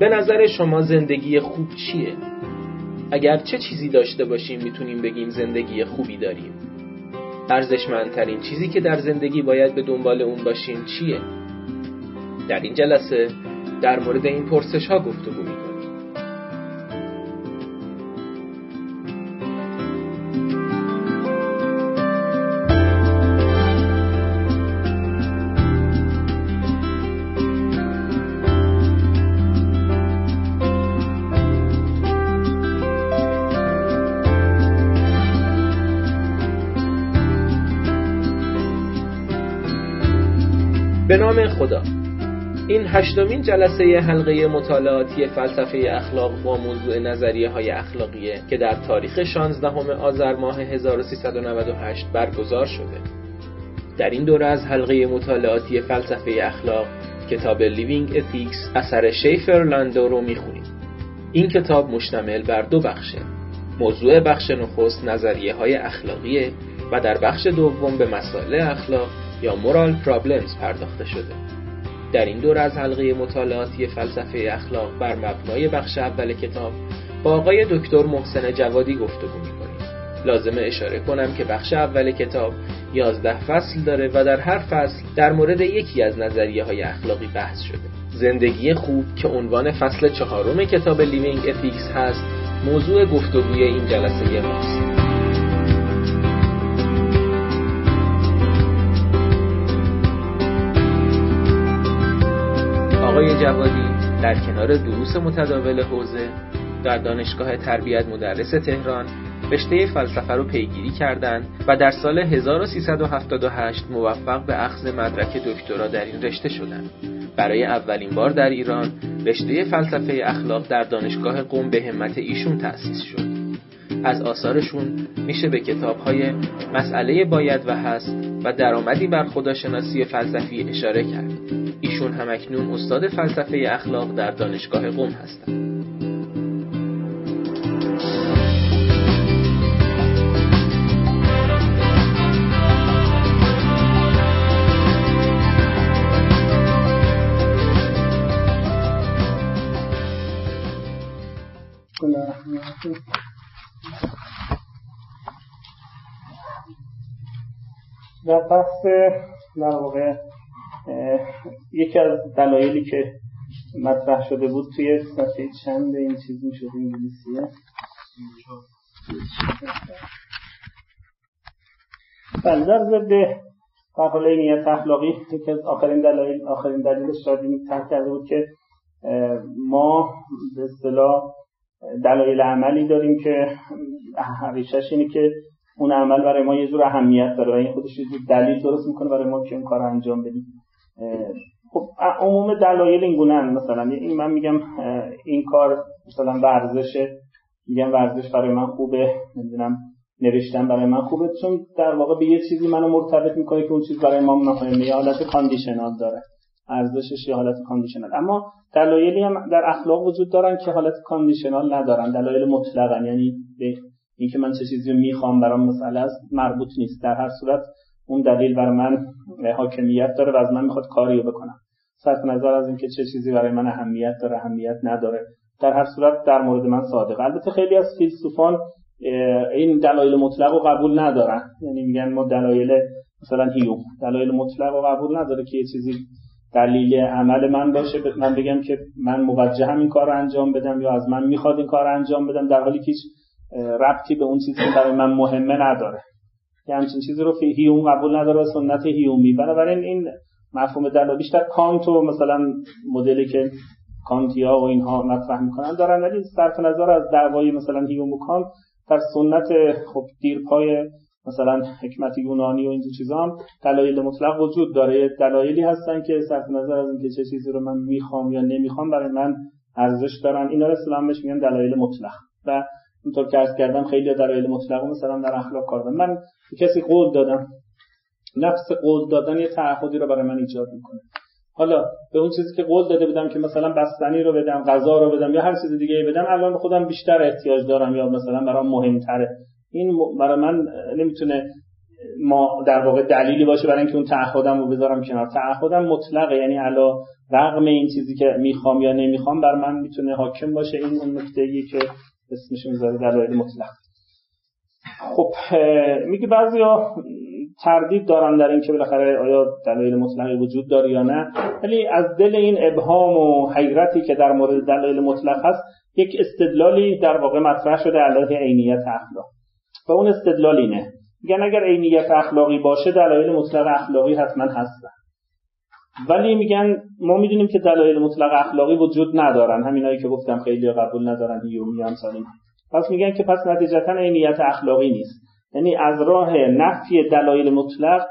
به نظر شما زندگی خوب چیه؟ اگر چه چیزی داشته باشیم می‌تونیم بگیم زندگی خوبی داریم ارزشمندترین چیزی که در زندگی باید به دنبال اون باشیم چیه؟ در این جلسه در مورد این پرسش ها گفتگو می‌کنیم خدا. این هشتمین جلسه حلقه مطالعاتی فلسفه اخلاق با موضوع نظریه های اخلاقیه که در تاریخ 16 آذر ماه 1398 برگزار شده. در این دوره از حلقه مطالعاتی فلسفه اخلاق کتاب Living Ethics اثر شفر لاندو رو می‌خونیم. این کتاب مشتمل بر دو بخشه موضوع بخش نخست نظریه های اخلاقیه و در بخش دوم به مسائل اخلاق یا moral problems پرداخته شده. در این دور از حلقه مطالعاتی فلسفه اخلاق بر مبنای بخش اول کتاب با آقای دکتر محسن جوادی گفتگو می‌کنیم. لازمه اشاره کنم که بخش اول کتاب 11 فصل داره و در هر فصل در مورد یکی از نظریه های اخلاقی بحث شده. زندگی خوب که عنوان فصل چهارم کتاب Living Ethics هست موضوع گفتگوی این جلسه ماست. جوادی در کنار دروس متداول حوزه در دانشگاه تربیت مدرس تهران رشته فلسفه رو پیگیری کردند و در سال 1378 موفق به اخذ مدرک دکترا در این رشته شدند. برای اولین بار در ایران رشته فلسفه اخلاق در دانشگاه قم به همت ایشون تأسیس شد. از آثارشون میشه به کتابهای مسئله باید و هست و درآمدی بر خداشناسی فلسفی اشاره کرد. ایشون همکنون استاد فلسفه اخلاق در دانشگاه قم هستند. در بحث در واقع یکی از دلایلی که مطرح شده بود توی صفحه چند این چیز می شده انگلیسیه بله در ضد فقاله نیت اخلاقی یکی از آخرین دلایل آخرین دلیلش شادی تحت کرده بود که ما به اصطلاح دلایل عملی داریم که حقیقتش اینه که اون عمل برای ما یه جور اهمیت داره و این خودش یه جور دلیل درست می‌کنه برای ما که اون کار انجام بدیم. خب عموم دلایل این گونه مثلا. این من میگم این کار مثلا ورزشه میگم ورزش برای من خوبه نمی‌دونم نوشتن برای من خوبه چون در واقع به یه چیزی منو مرتبط می‌کنه که اون چیز برای ما مهمه. یه حالت conditional داره. ارزشش یه حالت conditional. اما دلایلی هم در اخلاق وجود دارن که حالت conditional ندارن. دلایل مطلقا یعنی به اینکه من چه چیزی می‌خوام برام مسئله است مربوط نیست. در هر صورت اون دلیل بر من حاکمیت داره و از من می‌خواد کاری رو بکنم. صرف نظر از اینکه چه چیزی برای من اهمیت داره اهمیت نداره. در هر صورت در مورد من صادقه. البته خیلی از فیلسوفان این دلایل مطلق رو قبول ندارن. یعنی میگن ما دلایل مثلا هیوم دلایل مطلق رو قبول نداره که یه چیزی دلیل عمل من باشه. من بگم که من موجهم این کار رو انجام بدم یا از من می‌خواد این کار رو انجام بدم. در حالی که هیچ ربطی به اون چیزی که برای من مهمه نداره. که همچین چیزی رو هیوم قبول نداره سنت هیومی بنابراین این مفهوم دلایل بیشتر کانت و مثلا مدلی که کانتیا و اینها مطرح می‌کنن دارن. ولی صرف نظر از دعوای مثلا هیوم و کانت در سنت خب دیرپای مثلا حکمت یونانی و این چیزا هم دلایل مطلق وجود داره. دلایلی هستن که صرف نظر از اینکه چه چیزی رو من می‌خوام یا نمی‌خوام برای من ارزش دارن. اینا رو اسلام میگن دلایل مطلق. و اونطور که عرض کردم خیلی دلایل مطلق مثلا در اخلاق کار من به کسی قول دادم. نفس قول دادن یه تعهدی رو برای من ایجاد می‌کنه. حالا به اون چیزی که قول داده بودم که مثلا بستنی رو بدم غذا رو بدم یا هر چیز دیگه بدم الان به خودم بیشتر احتیاج دارم یا مثلا برام مهمتره. این برای من نمی‌تونه ما در واقع دلیلی باشه برای اینکه اون تعهدم رو بذارم کنار. تعهدم مطلقه یعنی علا رغم این چیزی که می‌خوام یا نمی‌خوام بر من می‌تونه حاکم باشه. این اون نکته که اسمش می‌ذاره دلایل مطلق. خب میگه بعضیا تردید دارن در اینکه بالاخره آیا دلایل مطلقی وجود داره یا نه ولی از دل این ابهام و حیرتی که در مورد دلایل مطلق هست یک استدلالی در واقع مطرح شده علیه عینیت اخلاق. و اون استدلال اینه. میگن اگر عینیت اخلاقی باشه دلایل مطلق اخلاقی حتما هستن. ولی میگن ما می‌دونیم که دلایل مطلق اخلاقی وجود ندارن. همینایی که گفتم خیلی قبول ندارن یومی هم سالیم پس میگن که پس نتیجتا عینیت اخلاقی نیست. یعنی از راه نفی دلایل مطلق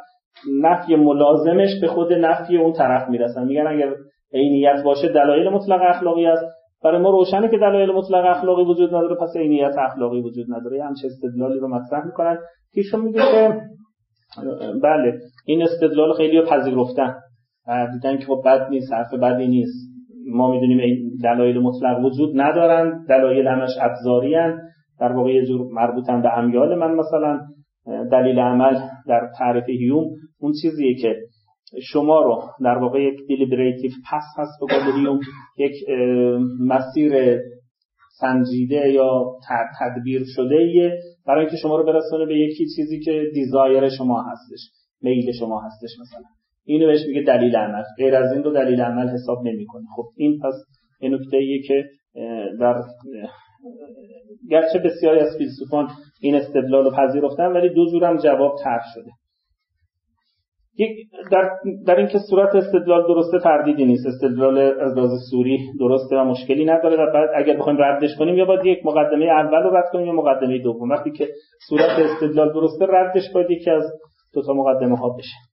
نفی ملازمش به خود نفی اون طرف می‌رسن. میگن اگر عینیت باشه دلایل مطلق اخلاقی است. برای ما روشنه که دلایل مطلق اخلاقی وجود نداره پس عینیت اخلاقی وجود نداره. چه استدلالی رو مطرح می‌کنن. که میگه که بله این استدلال خیلی پذیرفتن. دیدن که خب بد نیست حرف بدی نیست. ما می‌دونیم این دلایل مطلق وجود ندارن دلایل همش ابزاری در واقع یه جور مربوطن به امیال من مثلا دلیل عمل در تعریف هیوم اون چیزیه که شما رو در واقع یک deliberative path هست به هیوم یک مسیر سنجیده یا تدبیر شده برای اینکه شما رو برسونه به یکی چیزی که دیزایر شما هستش میل شما هستش مثلا. اینو بهش میگه دلیل عمل. غیر از این رو دلیل عمل حساب نمی‌کنه. خب این پس یه نکته که در گرچه بسیاری از فیلسوفان این استدلال رو پذیرفتن ولی دو جورم جواب طرح شده. یک در, در اینکه صورت استدلال درسته تردیدی نیست. استدلال از لحاظ سوری درسته و مشکلی نداره و بعد اگر بخوایم ردش کنیم یا باید یک مقدمه اول رو رد کنیم یا مقدمه دوم. وقتی که صورت استدلال درسته ردش باید یکی از دو تا مقدمه ها بشه.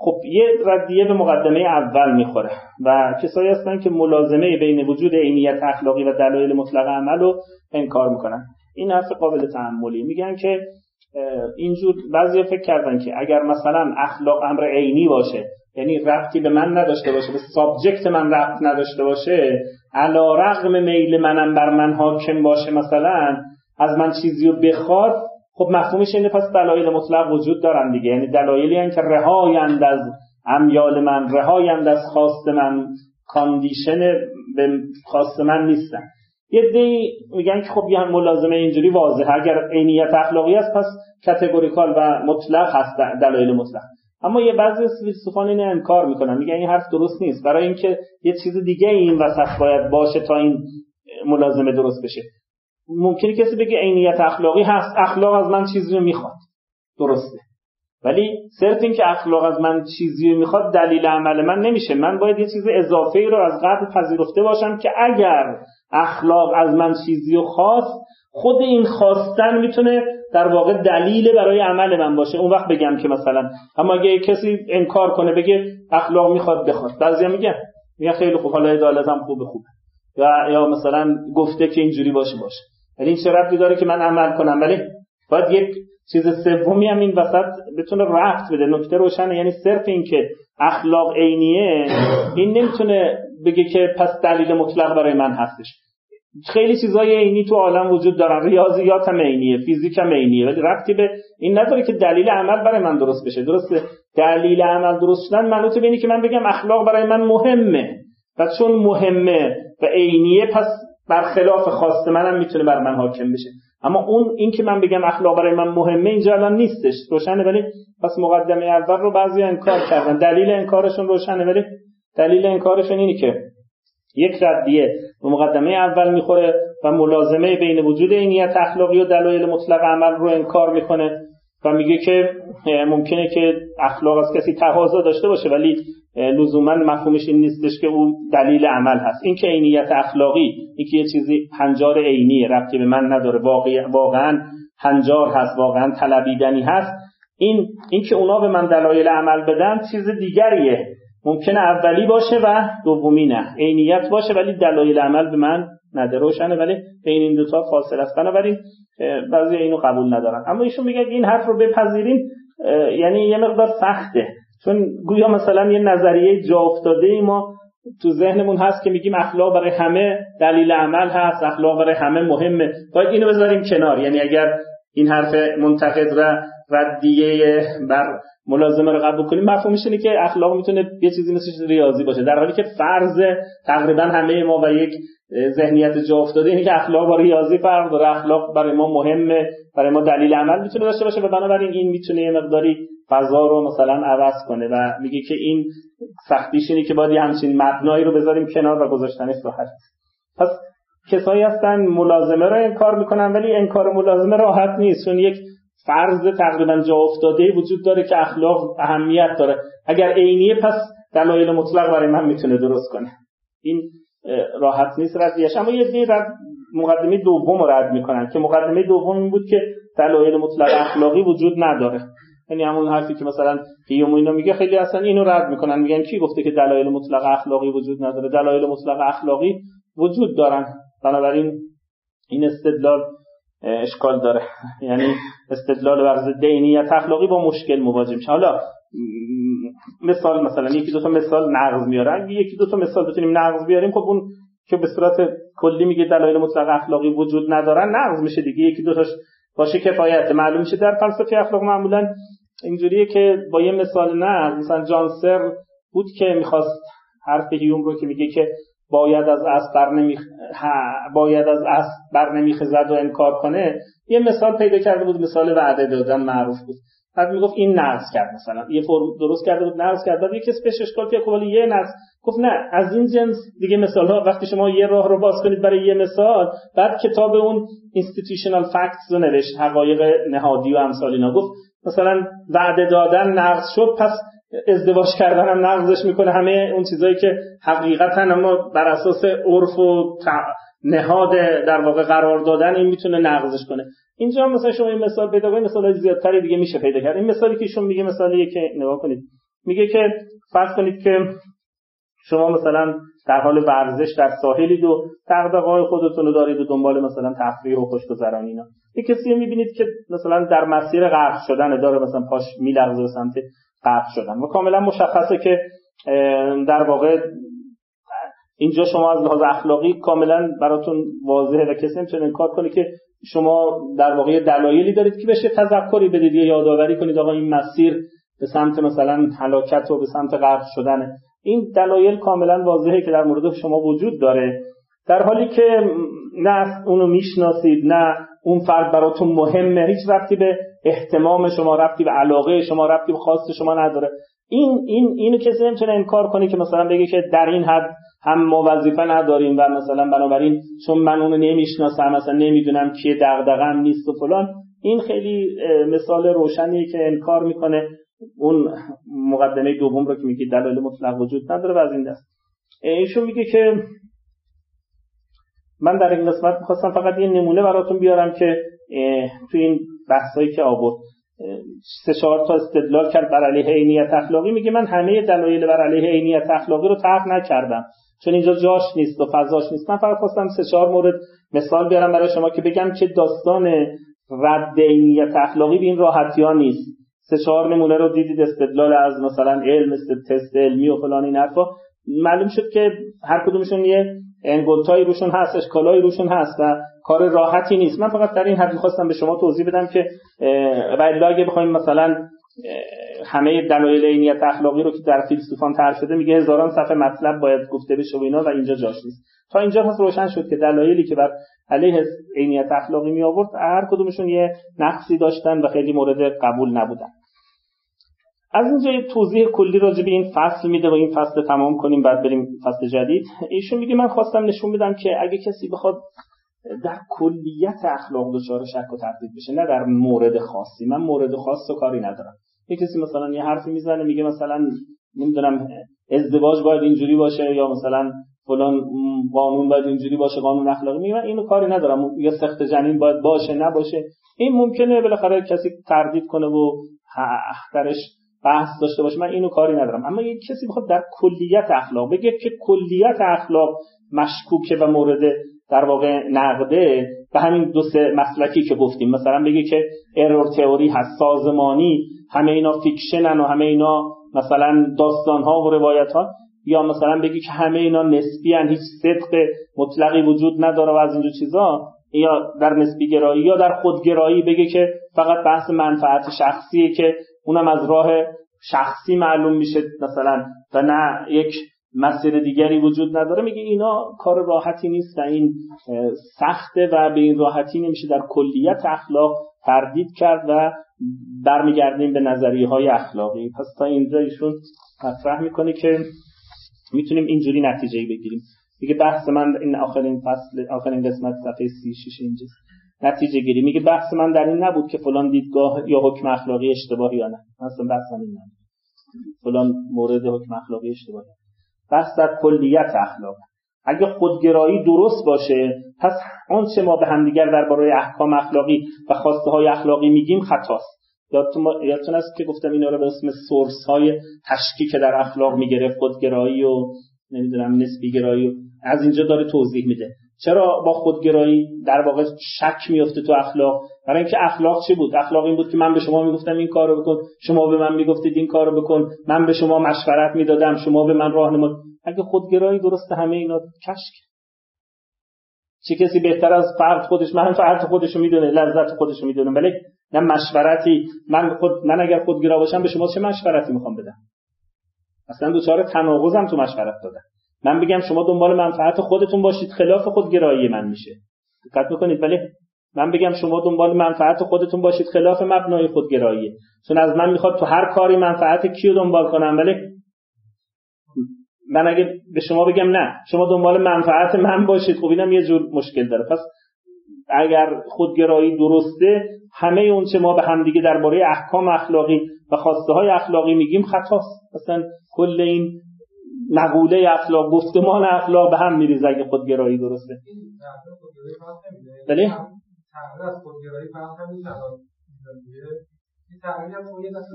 خب یه ردیه به مقدمه اول می‌خوره و کسایی هستن که ملازمه بین وجود عینیت اخلاقی و دلایل مطلق عمل رو انکار می‌کنن. این حرف قابل تعملی میگن که اینجور بعضی فکر کردن که اگر مثلا اخلاق امر عینی باشه یعنی ربطی به من نداشته باشه به سابجکت من ربط نداشته باشه علا رغم میل منم بر من حاکم باشه مثلا از من چیزی رو بخواد خب مفهومش اینه پس دلایل مطلق وجود دارن دیگه. یعنی دلایلی هستن که رهایند از امیال من رهایند از خواست من. condition به خواست من نیستن. یه عده میگن که خب یه ملازمه اینجوری واضحه. اگر عینیت اخلاقی است پس categorical و مطلق هست دلایل مطلق. اما یه بعضی فیلسوفان اینو انکار می‌کنن. میگن این حرف درست نیست. برای اینکه یه چیز دیگه این وسط باید باشه تا این ملازمه درست بشه. ممکنه کسی بگه عینیت اخلاقی هست اخلاق از من چیزی رو می‌خواد. درسته. ولی صرف این که اخلاق از من چیزی رو می‌خواد دلیل عمل من نمیشه. من باید یه چیز اضافه ای رو از قبل پذیرفته باشم که اگر اخلاق از من چیزی رو خواست خود این خواستن می‌تونه در واقع دلیل برای عمل من باشه. اون وقت بگم که مثلا اما اگه کسی انکار کنه بگه اخلاق می‌خواد بخواد. بعضیا میگن میگن خیلی خوب حالا عدالتم خوبه خوبه. یا یا مثلا گفته که اینجوری باشه باشه. ولی این چه داره که من عمل کنم؟ ولی باید یک چیز سومی هم این وسط بتونه رفت بده. نکته روشنه. یعنی صرف این که اخلاق عینیه این نمی‌تونه بگه که پس دلیل مطلق برای من هستش. خیلی چیزای عینی تو عالم وجود دارن. ریاضیات هم عینیه فیزیک هم عینیه. ولی ربطی به این نداره که دلیل عمل برای من درست بشه. درسته؟ دلیل عمل درست شدن منوط به که من بگم اخلاق برای من مهمه. و چون مهمه و عینیه پس برخلاف خواست منم می‌تونه بر من حاکم بشه. اما اون این که من بگم اخلاق برای من مهمه اینجا الان نیستش. روشنه ولی پس مقدمه اول رو بعضی انکار کردن. دلیل انکارشون روشنه ولی دلیل انکارشون اینی که یک ردیه به مقدمه اول می‌خوره و ملازمه بین وجود عینیت اخلاقی و دلایل مطلق عمل رو انکار می‌کنه. و میگه که ممکنه که اخلاق از کسی تقاضا داشته باشه ولی لزوما مفهومش این نیستش که اون دلیل عمل هست. این که عینیت اخلاقی این که یه چیزی هنجار عینیه ربطی به من نداره. واقعا هنجار هست واقعا طلبیدنی هست. این این که اونا به من دلایل عمل بدن چیز دیگریه. ممکنه اولی باشه و دومی نه. عینیت باشه ولی دلایل عمل به من نده. روشنه ولی بین این دوتا فاصله است. بنابراین بعضی اینو قبول ندارن اما ایشون میگه این حرف رو بپذیریم یعنی یه مقدار سخته. چون گویا مثلا یه نظریه جا افتاده ای ما تو ذهنمون هست که میگیم اخلاق برای همه دلیل عمل هست. اخلاق برای همه مهمه. باید اینو بذاریم کنار. یعنی اگر این حرف منتقد را ردیه بر ملازمه رو قبول کنیم. مفهومش اینه که اخلاق می‌تونه یه چیزی مثل ریاضی باشه در حالی که فرض تقریبا همه ما و یک ذهنیت جا افتاده اینه که اخلاق با ریاضی فرق داره. اخلاق برای ما مهمه برای ما دلیل عمل می‌تونه داشته باشه و بنابراین این می‌تونه یه مقداری فضا رو مثلا عوض کنه و میگه که این سختیش اینه که باید همچین مبنایی رو بذاریم کنار و گذاشتنش راحت. پس کسایی هستن ملازمه رو انکار می‌کنن ولی انکار ملازمه راحت نیست چون یک فرض تقریبا جا افتاده وجود داره که اخلاق اهمیت داره. اگر عینیه پس دلایل مطلق برای من می‌تونه درست کنه. این راحت نیست ردیش اما یه دی رد مقدمه دوم رد می‌کنن که مقدمه دوم این بود که دلایل مطلق اخلاقی وجود نداره. یعنی همون حرفی که مثلا قیوم اینا میگه خیلی اصلا اینو رد می‌کنن. میگن کی گفته که دلایل مطلق اخلاقی وجود نداره؟ دلایل مطلق اخلاقی وجود دارن. بنابراین این استدلال اشکال داره. یعنی استدلال بر ضد عینیت اخلاقی با مشکل مواجه میشه. حالا مثال مثلا یکی دو تا مثال نقض میاره. یکی دو تا مثال بتونیم نقض بیاریم خب اون که به صورت کلی میگه دلایل مطلق اخلاقی وجود ندارن نقض میشه دیگه. یکی دو تاش باشه کفایت. معلوم میشه در فلسفه اخلاق معمولا اینجوریه که با یه مثال نقض مثلا جانسر بود که می‌خواست حرف هیوم رو که میگه که باید از اسب بر نمی باید از اسب بر نمیخزد و انکار کنه. یه مثال پیدا کرده بود مثال وعده دادن معروف بود. بعد می‌گفت این نقض کرد مثلا. یه فرم درست کرده بود نقض کرد. بعد یه کسی پیش اشکال کرد خب یه نقض. گفت نه از این جنس دیگه مثال ها وقتی شما یه راه رو باز کنید برای یه مثال بعد کتاب اون institutional facts رو نوشت حقایق نهادی و امثال اینا. گفت مثلا وعده دادن نقض شد پس ازدواج کردن هم نقضش می‌کنه. همه اون چیزایی که حقیقتا اما بر اساس عرف و نهاد در واقع قرار دادن این می‌تونه نقضش کنه. اینجا مثلا شما این مثال پیدا کنید مثال زیادتری دیگه میشه پیدا کرد. این مثالی که ایشون میگه مثالیه که نگاه کنید. میگه که فرض کنید که شما مثلا در حال ورزش در ساحلی و های خودتون رو دارید و دنبال مثلا تفریح و خوشگذرانی اینا. یه کسی می‌بینید که مثلا در مسیر غرق شدن داره مثلا پاش میلغزه سمت غرق شدن. و کاملا مشخصه که در واقع اینجا شما از لحاظ اخلاقی کاملا براتون واضحه و کسی نمی‌تونه انکار کنه که شما در واقع دلایلی دارید که بشه تذکری بدید یا یادآوری کنید آقا این مسیر به سمت مثلا هلاکت و به سمت غرق شدنه. این دلایل کاملا واضحه که در مورد شما وجود داره. در حالی که نه اونو می‌شناسید نه اون فرد براتون مهمه هیچ رفتی به احتمام شما رفتی به علاقه شما رفتی به خواست شما نداره. این این اینو کسی نمی‌تونه انکار کنه که مثلا بگه که در این حد هم ما وظیفه نداریم و مثلا بنابراین چون من اونو نمی‌شناسم مثلا نمی‌دونم کیه دغدغه‌ام نیست و فلان. این خیلی مثال روشنیه که انکار می‌کنه. اون مقدمه دوم رو که میگه دلایل مطلق وجود نداره و از این دست. ایشون میگه که من در این قسمت می‌خواستم فقط یه نمونه براتون بیارم که تو این بحثایی که آورد سه چهار تا استدلال کرد بر علیه عینیت اخلاقی. میگه من همه دلایل بر علیه عینیت اخلاقی رو طرح نکردم. چون اینجا جاش نیست و فضاش نیست. من فقط خواستم سه چهار مورد مثال بیارم برای شما که بگم که داستان رد عینیت اخلاقی به این راحتی ها نیست. سه چهار نمونه رو دیدید استدلال از مثلا علم تست علمی و فلان این حرفا. معلوم شد که هر کدومشون یه انگلتایی روشون هست اشکالایی روشون هست و کار راحتی نیست. من فقط در این حد می‌خواستم به شما توضیح بدم که و اگه بخوایم مثلا همه دلایل عینیت اخلاقی رو که در فیلسوفان طرح شده میگه هزاران صفحه مطلب باید گفته بشه و اینا و اینجا جاش نیست. تا اینجا پس روشن شد که دلایلی که بر علیه عینیت اخلاقی می آورد هر کدومشون یه نقصی داشتن و خیلی مورد قبول نبودن. از اینجا یه توضیح کلی راجع به این فصل میده و این فصل تمام کنیم بعد بریم فصل جدید. ایشون میگه من خواستم نشون بدم که اگه کسی بخواد در کلیت اخلاق دچار شک و تردید بشه نه در مورد خاصی. من مورد خاص و کاری ندارم. یه کسی مثلا یه حرفی می‌زنه میگه مثلا نمی‌دونم ازدواج باید اینجوری باشه یا مثلا فلان قانون باید اینجوری باشه قانون اخلاقی. میگه من اینو کاری ندارم. یا سخت جنین باید باشه نباشه. این ممکنه بالاخره کسی تردید کنه و درش بحث داشته باشه من اینو کاری ندارم. اما یه کسی بخواد در کلیت اخلاق بگه که کلیت اخلاق مشکوکه و مورد در واقع نقده به همین دو سه مسلکی که گفتیم. مثلا بگه که ارور تئوری هست سازمانی همه اینا فیکشنن و همه اینا مثلا داستان ها و روایت ها یا مثلا بگی که همه اینا نسبی هن. هیچ صدق مطلقی وجود نداره و از اینجور چیزا. یا در نسبی گرایی یا در خودگرایی بگه که فقط بحث منفعت شخصیه که اونم از راه شخصی معلوم میشه مثلا و نه یک مسیر دیگری وجود نداره. میگه اینا کار راحتی نیست و این سخته و به این راحتی نمیشه در کلیت اخلاق تردید کرد و برمیگردیم به نظریه های اخلاقی. پس تا اینجا ایشون مطرح می‌کنه که می‌تونیم اینجوری نتیجه بگیریم. میگه بحث من این آخرین فصل آخرین قسمت صفحه 36 اینجاست. نتیجه گیری. میگه بحث من در این نبود که فلان دیدگاه یا حکم اخلاقی اشتباهی یا نه. مثلا بحث من این نبود. فلان مورد حکم اخلاقی اشتباهی. بحث در کلیت اخلاق. اگه خودگرایی درست باشه پس آنچه ما به همدیگر درباره احکام اخلاقی و خواسته های اخلاقی میگیم خطاست. یادتون, یادتون است که گفتم اینا رو به اسم سورس های تشکیک در اخلاق می‌گرفت خودگرایی و نمی‌دونم نسبی گرایی و از اینجا داره توضیح میده. چرا با خودگرایی در واقع شک میفته تو اخلاق؟ برای اینکه اخلاق چی بود؟ اخلاق این بود که من به شما می‌گفتم این کارو بکن شما به من می‌گفتید این کارو بکن من به شما مشورت می‌دادم شما به من راهنمایی اگه خودگرایی درسته همه اینا کشک. چه کسی بهتر از فرد خودش من فرد خودشو می‌دونه لذت خودشو می‌دونه ولی نه مشورتی. من خود من اگر خودگرا باشم به شما چه مشورتی می‌خوام بدم؟ اصلا دوچار تناقضم تو مشورت دادم من بگم شما دنبال منفعت خودتون باشید خلاف خودگرایی من میشه. دقت می‌کنید ولی من بگم شما دنبال منفعت خودتون باشید خلاف مبنای خودگرایی چون از من می‌خواد تو هر کاری منفعت کیو دنبال کنم ولی من اگه به شما بگم نه شما دنبال منفعت من باشید خب اینم یه جور مشکل داره. پس اگر خودگرایی درسته همه اون چه ما به همدیگه درباره احکام اخلاقی و خواسته های اخلاقی میگیم خطاست. مثلا کل این مقوله اخلاق گفتمان اخلاق به هم میریزه اگه خودگرایی درسته. بله؟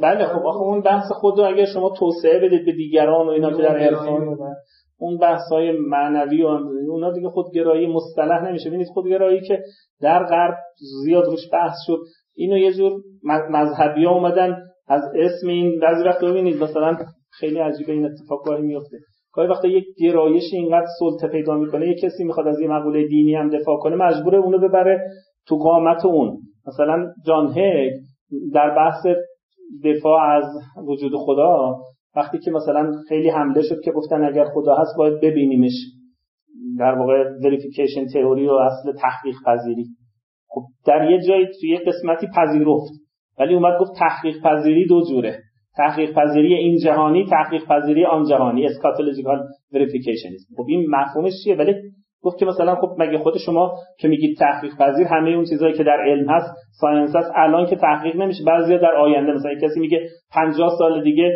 بله خب آخه اون بحث خود رو اگر شما توسعه بدید به دیگران و اینا که در عرفان اون بحث های معنوی و اونا دیگه خودگرایی مصطلح نمیشه. ببینید خودگرایی که در غرب زیاد روش بحث شد. اینو یه جور مذهبی ها اومدن از اسم این بعضی وقت ببینید مثلا خیلی عجیبه این اتفاق میفته گاهی وقتا یک گرایش اینقدر سلطه پیدا می‌کنه یک کسی می‌خواد از یه مقوله دینی هم دفاع کنه مجبوره اونو ببره تو قامت اون. مثلا جان هگ در بحث دفاع از وجود خدا وقتی که مثلا خیلی حمله شد که گفتن اگر خدا هست باید ببینیمش. در واقع وریفیکیشن تئوری و اصل تحقیق پذیری. خب در یه جایی توی یه قسمتی پذیرفت. ولی اومد گفت تحقیق پذیری دو جوره. تحقیق پذیری این جهانی تحقیق پذیری آن جهانی. اسکاتولوژیکال وریفیکیشنیسم خب این مفهومش چیه؟ ولی گفت که مثلا خب مگه خود شما که میگید تحقیق پذیر همه اون چیزهایی که در علم هست science هست الان که تحقیق نمیشه. بعضیا در آینده مثلا کسی میگه 50 سال دیگه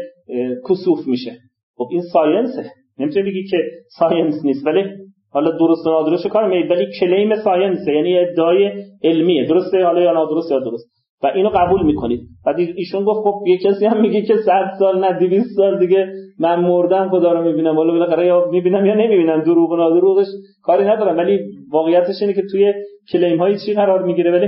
کسوف میشه. خب این science ه نمی‌تونی بگی که science نیست. ولی حالا درست و نادرست کار میگه ولی claim science ه یعنی ادعای علمیه. درسته؟ حالا یا نادرست یا درست. و اینو قبول می‌کنید. بعد ایشون گفت خب یه کسی هم میگه که 100 سال نه 200 سال دیگه من مردم خدا رو می‌بینم. ولی بالاخره یا می‌بینم یا نمی‌بینم. دروغ و نادروغش کاری ندارم. ولی واقعیتش اینه که توی claim های چی قرار می‌گیره؟ ولی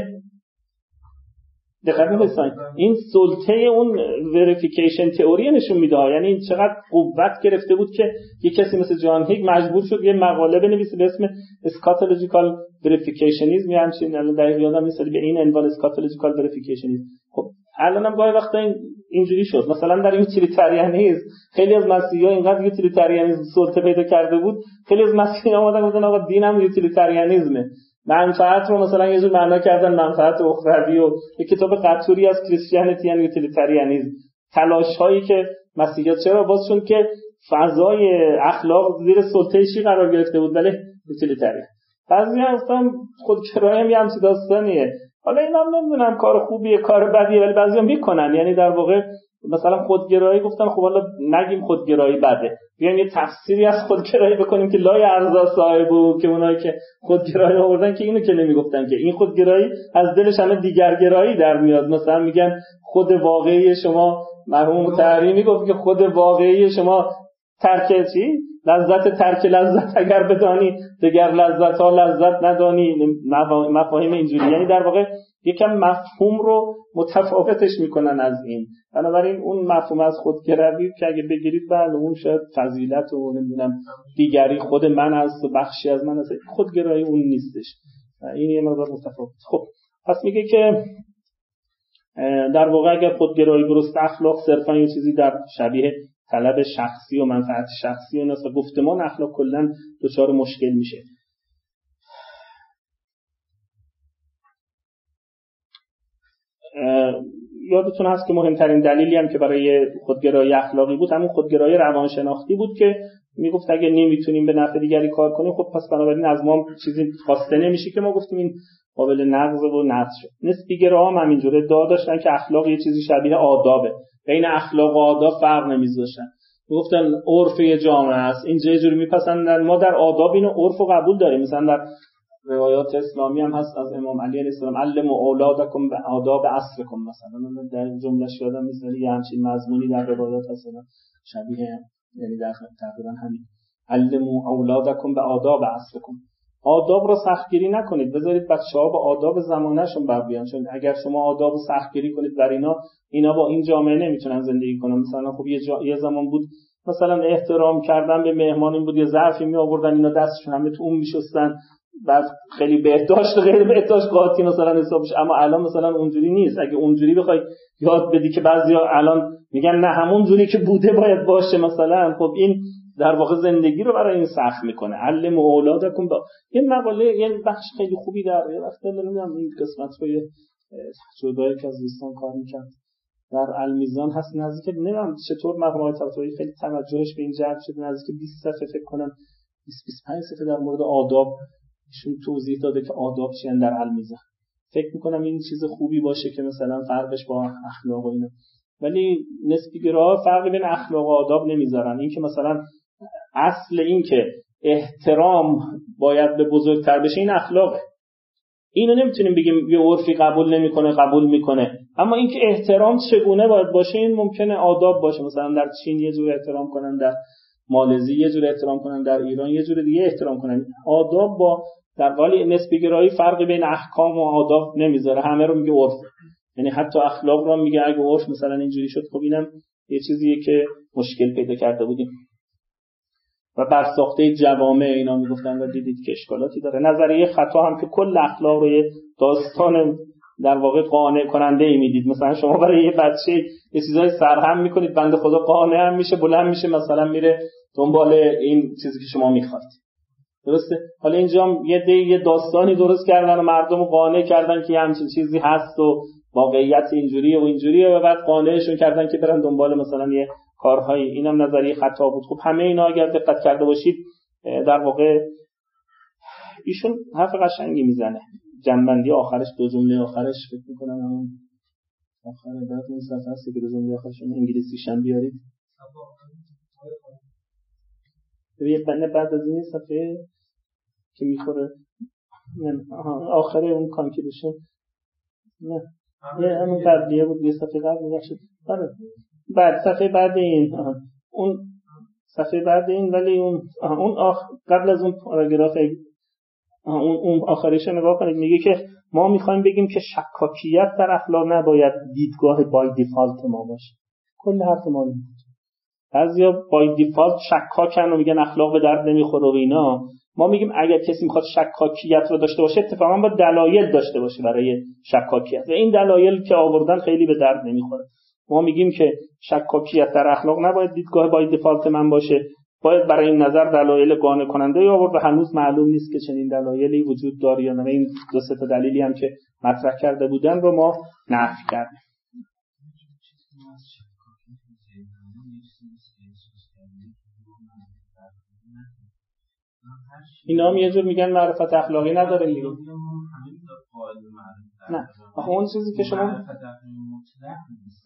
دقت می‌کنید این سلطه اون verification theory نشون میده. یعنی این چقدر قوت گرفته بود که یه کسی مثل جان هیک مجبور شد یه مقاله بنویسه به اسم eschatological verificationism یا همچین الان دقیق یادم نیست به این عنوان eschatological verificationism خب الانم گاهی وقتا این اینجوری شد. مثلا در یوتیلیتاریانیسم خیلی از مسیحا اینقدر یوتیلیتاریانیسم سلطه پیدا کرده بود. خیلی از مسیحا اومدن گفتن آقا دینم یوتیلیتاریانیسمه منفعت رو مثلا یه جور معنا کردن منفعت اخروی و یه کتاب قطوری از کریستیانیتی یعنی یوتیلیتاریانیسم تلاش هایی که مسیحیت چرا؟ باز چون که فضای اخلاق زیر سلطه چی قرار گرفته بود ولی یوتیلیتاریان بعضی هم خودگرایی هم یه داستانیه. حالا اینا هم نمی‌دونم کار خوبیه کار بدیه ولی بعضی هم می‌کنن. یعنی در واقع مثلا خودگرایی گفتن خب حالا نگیم خودگرایی بده. بیایم یه تفسیری از خودگرایی بکنیم که لای ارزا صاحبو که اونایی که خودگرایی آوردن که اینو که نمی‌گفتن که. این خودگرایی از دلش همه دیگرگرایی در میاد. مثلا میگن خود واقعی شما مرحوم تحریمی می‌گفت که خود واقعی شما ترک چی؟ لذت ترک لذت اگر بدانی دگر لذت ها لذت ندانی. مفاهیم اینجوری. یعنی در واقع یکم مفهوم رو متفاوتش می‌کنن از این. بنابراین اون مفهوم از خودگروی که اگه بگیرید بله اون شاید فضیلت و نمی‌دونم دیگری خود من و بخشی از من هست خودگرایی اون نیستش. این یه مقدار متفاوت. خب پس میگه که در واقع اگر خودگرایی درست اخلاق صرفا یه چیزی در شبیه طلب شخصی و منفعت شخصی و نصف گفتمان اخلاق کلا دچار مشکل میشه. یادتون هست که مهمترین دلیلی هم که برای خودگرایی اخلاقی بود همون خودگرایی روانشناختی بود که می‌گفت اگه نمی‌تونیم به نفع دیگری کار کنیم خب پس بنابراین از ما چیزی خواسته نمیشه که ما گفتیم این قابل نقض و نقض شد. نسبی هم همینجوره دعا داشتن که اخلاق یه چیزی شبیه آدابه. بین اخلاق و آداب فرق نمیذاشتن. می‌گفتن عرف یه جامعه است. اینجا یه جوری میپسندن. ما در آداب اینو عرف و قبول داریم. مثلا در روایات اسلامی هم هست از امام علی علیه السلام. علم و اولادکم به آداب عصرکم مثلا. در جملهش یادم نیست یه همچین مضمونی در روایات هست شبیه یعنی در تقریبا همین. علم و اولادکم به آداب عصرکم. آداب رو سختگیری نکنید. بذارید بچه ها با آداب زمانهشون بر بیان. چون اگر شما آداب رو سختگیری کنید بر اینا اینا با این جامعه نمی‌تونن زندگی کنن. مثلا خب یه, یه زمان بود مثلا احترام کردن به مهمان این بود یه ظرفی می آوردن اینا دستشون همه تو اون میشستن. بعد خیلی بهداشت و غیر بهداشت قاطی مثلا حساب اما الان مثلا اونجوری نیست. اگه اونجوری بخوای یاد بدی که بعضیا الان میگن نه همون جوری که بوده باید باشه مثلا. خب این در واقع زندگی رو برای این سخت می‌کنه. علم اولادکم با این مقاله یه بخش خیلی خوبی در یه وقت نمی‌دونم این قسمت روی جدایی که از دوستان کار می‌کرد در المیزان هست. نزدیک نمی‌دونم چطور مقامات تطوری خیلی توجهش به این جلب شده. نزدیک 20 صفحه فکر کنم. 20 25 صفحه در مورد آداب ایشون توضیح داده که آداب چیان در المیزان فکر می‌کنم این چیز خوبی باشه که مثلا فرقش با اخلاق و اینا. ولی نسبی گرا فرقی بین اخلاق و آداب نمی‌ذارن. این که مثلا اصل این که احترام باید به بزرگتر بشه این اخلاقه. اینو نمی‌تونیم بگیم یه عرفی قبول نمی‌کنه قبول می‌کنه. اما اینکه احترام چگونه باید باشه این ممکنه آداب باشه. مثلا در چین یه جور احترام کنن در مالزی یه جور احترام کنن در ایران یه جور دیگه احترام کنن. آداب با در قالی نسبی گرایی فرقی بین احکام و آداب نمی‌ذاره. همه رو میگه عرف. یعنی حتی اخلاق رو میگه اگه عرف مثلا اینجوری شد خب اینم یه چیزیه که مشکل پیدا کرده بودیم. و بر ساخته جوامع اینا می‌گفتن و دیدید که اشکالاتی داره. نظریه خطا هم که کل اخلاق رو داستان در واقع قانع کننده ای می‌دید. مثلا شما برای یه بچه یه چیزای سرهم می‌کنید بنده خدا قانع هم میشه بلند میشه مثلا میره دنبال این چیزی که شما می‌خواید. درسته؟ حالا اینجا یه دی یه داستانی درست کردن و مردم رو قانع کردن که همچین چیزی هست و واقعیت اینجوریه و اینجوریه و بعد قانعشون کردن که برن دنبال مثلا یه کارهایی. اینم نظریه خطا بود. خب همه اینا اگر دقت کرده باشید در واقع ایشون حرف قشنگی می‌زنه. جمع‌بندی آخرش دو جمله آخرش فکر می‌کنم همون آخر بعد این صفحه هستی که دو جمله آخرش انگلیسیشن بیارید. یه بعد از این صفحه که می‌خوره. آخر اون conclusion نه. یه همون قبلیه بود یه صفحه قبل میگشت آره. بعد صفحه بعد این اون صفحه بعد این ولی اون اون آخ... قبل از اون پاراگراف اون اون آخرش نگاه کنید. میگه که ما می‌خوایم بگیم که شکاکیت در اخلاق نباید دیدگاه بای دیفالت ما باشه. کل حرف ما بعضیا بای دیفالت شکاکن و میگن اخلاق به درد نمی‌خوره و اینا. ما میگیم اگر کسی می‌خواد شکاکیت رو داشته باشه اتفاقا با دلایل داشته باشه برای شکاکیت. و این دلایل که آوردن خیلی به درد نمی‌خوره. ما میگیم که شکاکیت در اخلاق نباید دیدگاه باید دیفالت من باشه. باید برای این نظر دلایل قانع کننده آورد و هنوز معلوم نیست که چنین دلایلی وجود داره یا نه. این دو سه تا دلیلی هم که مطرح کرده بودن رو ما نفی کردیم. اینا هم یه جور میگن معرفت اخلاقی نداره دیگه. نه. آخه اون چیزی که شما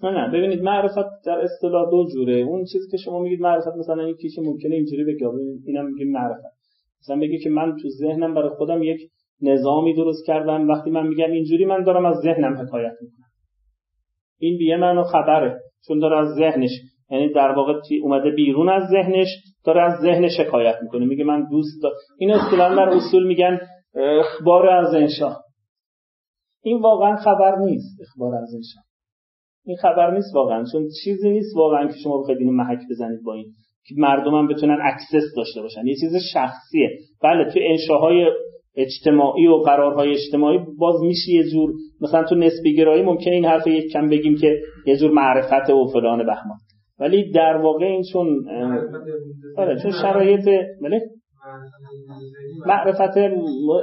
نه نه ببینید معرفت در اصطلاح دو جوره. اون چیزی که شما میگید معرفت مثلا یکی که ممکنه اینجوری بگه اینم میگیم معرفت. مثلا بگی که من تو ذهنم برای خودم یک نظامی درست کردم. وقتی من میگم اینجوری من دارم از ذهنم حکایت می‌کنم. این بیه منو خبره چون داره از ذهنش یعنی در واقع اومده بیرون از ذهنش داره از ذهنش شکایت می‌کنه. میگه من دوست دارم این اصطلاحا در اصول میگن اخبار از انشا این واقعا خبر نیست اخبار از انشا این خبر نیست واقعا. چون چیزی نیست واقعا که شما بخواید اینو محک بزنید با این. که مردم هم بتونن access داشته باشن. یه چیز شخصیه. بله تو انشاهای اجتماعی و قرارهای اجتماعی باز میشه یه جور مثلا تو نسبی گرایی ممکنه این حرف یک کم بگیم که یه جور معرفت و فلان بهمان. ولی در واقع این چون آره چون شرایط بله؟ معرفت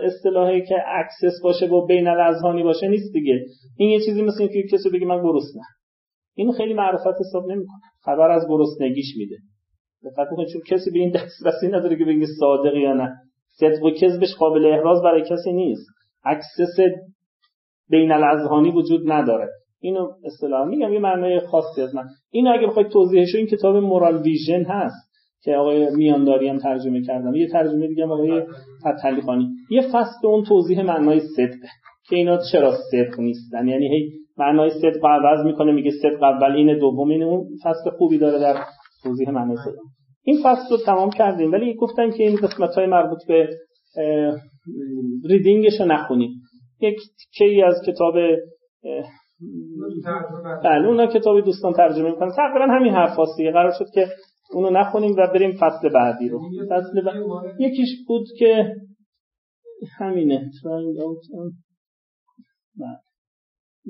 اصطلاحی که access باشه و بین الاذهانی باشه نیست دیگه. این یه چیزی مثل اینکه کسی بگه من گرسنمه. اینو خیلی معرفت حساب نمی‌کنه. خبر از گرسنگیش میده. دقت کنید چون کسی به این دسترسی نداره که بگه صادق یا نه. صدق و کذبش قابل احراز برای کسی نیست. access بین الاذهانی وجود نداره. اینو اصطلاح میگم یه معنای خاصی از من. این اگه بخواید توضیحش این کتاب مورال ویژن هست که آقای میانداری هم ترجمه کردم. یه ترجمه دیگه هم آقای فتحعلی خانی یه فصل اون توضیح معنای صدق که اینا چرا صدق نیستن؟ یعنی هی معنای صدق عوض می‌کنه میگه صدق اول این دوم این اون فصل خوبی داره در توضیح معنای صدق. این فصل رو تمام کردیم ولی گفتن که این قسمت های مربوط به ریدینگش رو نخونیم یک تیکه از کتاب بله اونا کتاب دوستان ترجمه می‌کنن. تقریبا همین حرف قرار شد که اونو نخونیم و بریم فصل بعدی رو. فصل یکیش بود که همینه.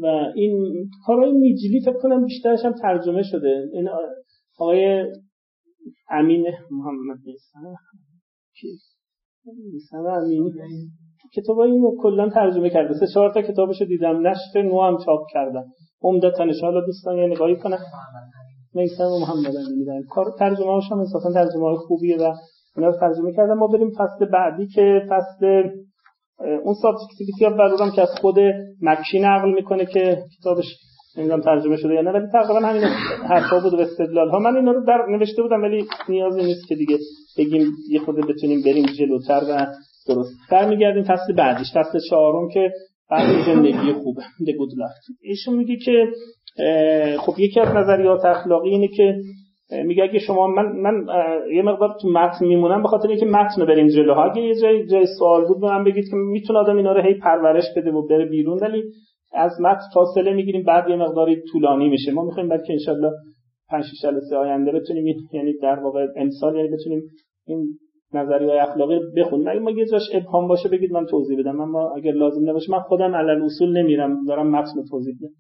و این کارهای میجلی فکر کنم بیشترش هم ترجمه شده. این آقای امین محمد امینی. کتاب اینو کلا ترجمه کرده. سه چهار تا کتابشو دیدم. نشر نو هم چاپ کردم. عمدتا ان دوستان یه نگاهی کنن. میسم و محمد در کار ترجمه هاش هم انصافا ترجمه های خوبیه و اونا رو ترجمه کردم. ما بریم فصل بعدی که فصل اون سابجکتیویتی آف ولور که از خود مکشی نقل می‌کنه که کتابش نمی‌دونم ترجمه شده یا نه ولی تقریبا همین حرفا بود و استدلال ها من اینا رو در نوشته بودم ولی نیازی نیست که دیگه بگیم یه خود بتونیم بریم جلوتر و درست. برمیگردیم فصل بعدیش فصل چهارم که بعد زندگی خوبه Good Life ایشون میگه که خب یکی از نظریات اخلاقی اینه که میگه اگه شما من من یه مقدار تو متن میمونم به خاطر اینکه متن بریم جلو اگه یه جای جای سوال بود به من بگید که می‌تونه آدم اینا رو هی پرورش بده و بره بیرون ولی از متن فاصله می‌گیریم بعد یه مقداری طولانی میشه. ما می‌خوایم بلکه انشالله 5 6 جلسه آینده بتونیم یعنی در واقع امسال یعنی بتونیم این نظریه اخلاقی بخونیم اگه ما یه جاش ابهام باشه بگید من توضیح بدم. اما اگر لازم نباشه من خودم علل اصول نمیرم. دارم متن توضیح میدم.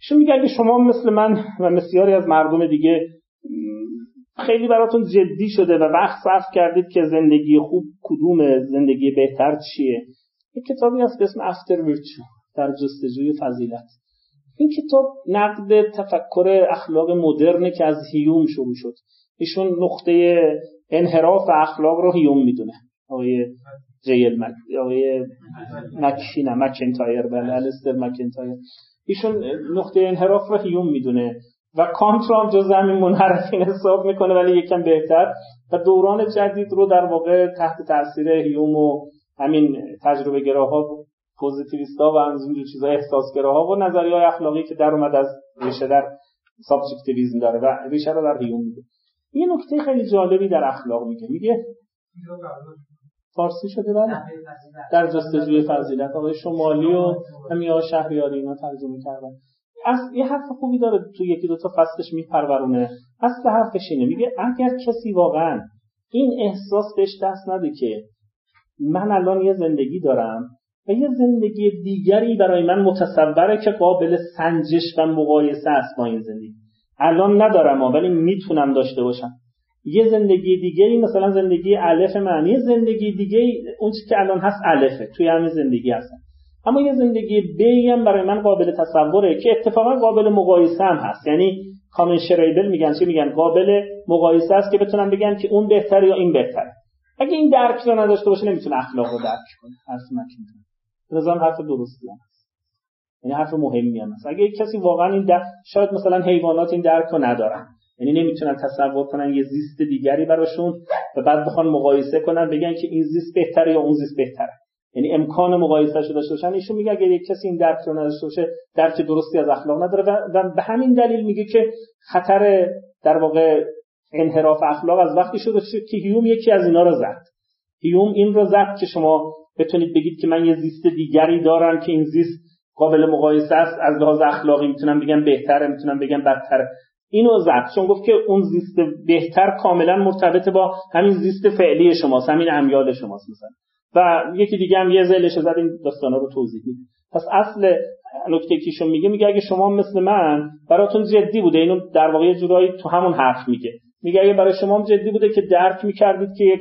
ایشون میگه اگه شما مثل من و بسیاری از مردم دیگه خیلی براتون جدی شده و وقت صرف کردید که زندگی خوب کدوم زندگی بهتر چیه؟ یک کتابی هست به اسم افتر در جستجوی فضیلت. این کتاب نقد تفکر اخلاق مدرنه که از هیوم شروع شد. ایشون نقطه انحراف اخلاق رو هیوم می‌دونه. آقای جیل مک آقای مکی‌نه مکنتایر بله السدیر مکنتایر. ایشون نقطه انحراف رو هیوم می‌دونه و کانت رو هم جزء همین منحرفین حساب می‌کنه ولی یکم بهتر. و دوران جدید رو در واقع تحت تاثیر هیوم و همین تجربه گراها پوزیتیویست ها و اینجور چیزا احساسگراها و نظریه اخلاقی که در اومد از ریشه در subjectivism داره و ریشه رو در هیوم میده یه نکته خیلی جالبی در اخلاق میگه. میگه فارسی شده بله؟ در جستجوی فضیلت آقای شمالی و همین شهریاری اینا ترجمه کردن. از یه حرف خوبی داره تو یکی دو تا فصلش میپرورونه. اصل حرفش اینه. میگه اگر کسی واقعا این احساس بهش دست نده که من الان یه زندگی دارم و یه زندگی دیگری برای من متصوره که قابل سنجش و مقایسه است با این زندگی. الان ندارم ولی می‌تونم داشته باشم. یه زندگی دیگه مثلا زندگی الف معنی زندگی دیگه اون چیزی که الان هست الفه توی همین زندگی هستن اما یه زندگی بی هم برای من قابل تصوره که اتفاقا قابل مقایسه هم هست. یعنی کامن شریبل میگن چی میگن؟ قابل مقایسه است که بتونن بگن که اون بهتره یا این بهتره اگه این درک رو نداشته باشه نمی‌تونه اخلاق رو درک کنه. نظام حرف درستی هم. هست یعنی حرف مهمی هم هست. اگه کسی واقعا این درک شاید مثلا حیوانات این درک رو ندارن. یعنی نمی‌تونن تصور کنن یه زیست دیگری براشون و بعد بخوان مقایسه کنن بگن که این زیست بهتره یا اون زیست بهتره. یعنی امکان مقایسه شده داشته باشن. ایشون میگه اگر یک کسی این درک رو نداشته باشه درک درستی از اخلاق نداره و, به همین دلیل میگه که خطر در واقع انحراف اخلاق از وقتی شده که هیوم یکی از اینا رو زد. هیوم این رو زد که شما بتونید بگید که من یه زیست دیگری دارم که این زیست قابل مقایسه است از لحاظ اخلاقی می‌تونم بگم بهتره می‌تونم بگم بدتره. اینو زد. چون گفت که اون زیست بهتر کاملا مرتبط با همین زیست فعلی شماست همین امیال شماست مثلا. و یکی دیگه هم یه زلش زد این داستانا رو توضیح میده. پس اصل نکته کیشون میگه میگه اگه شما مثل من براتون جدی بوده اینو در واقع جورایی تو همون حرف میگه. میگه اگه برای شما جدی بوده که درک می‌کردید که یک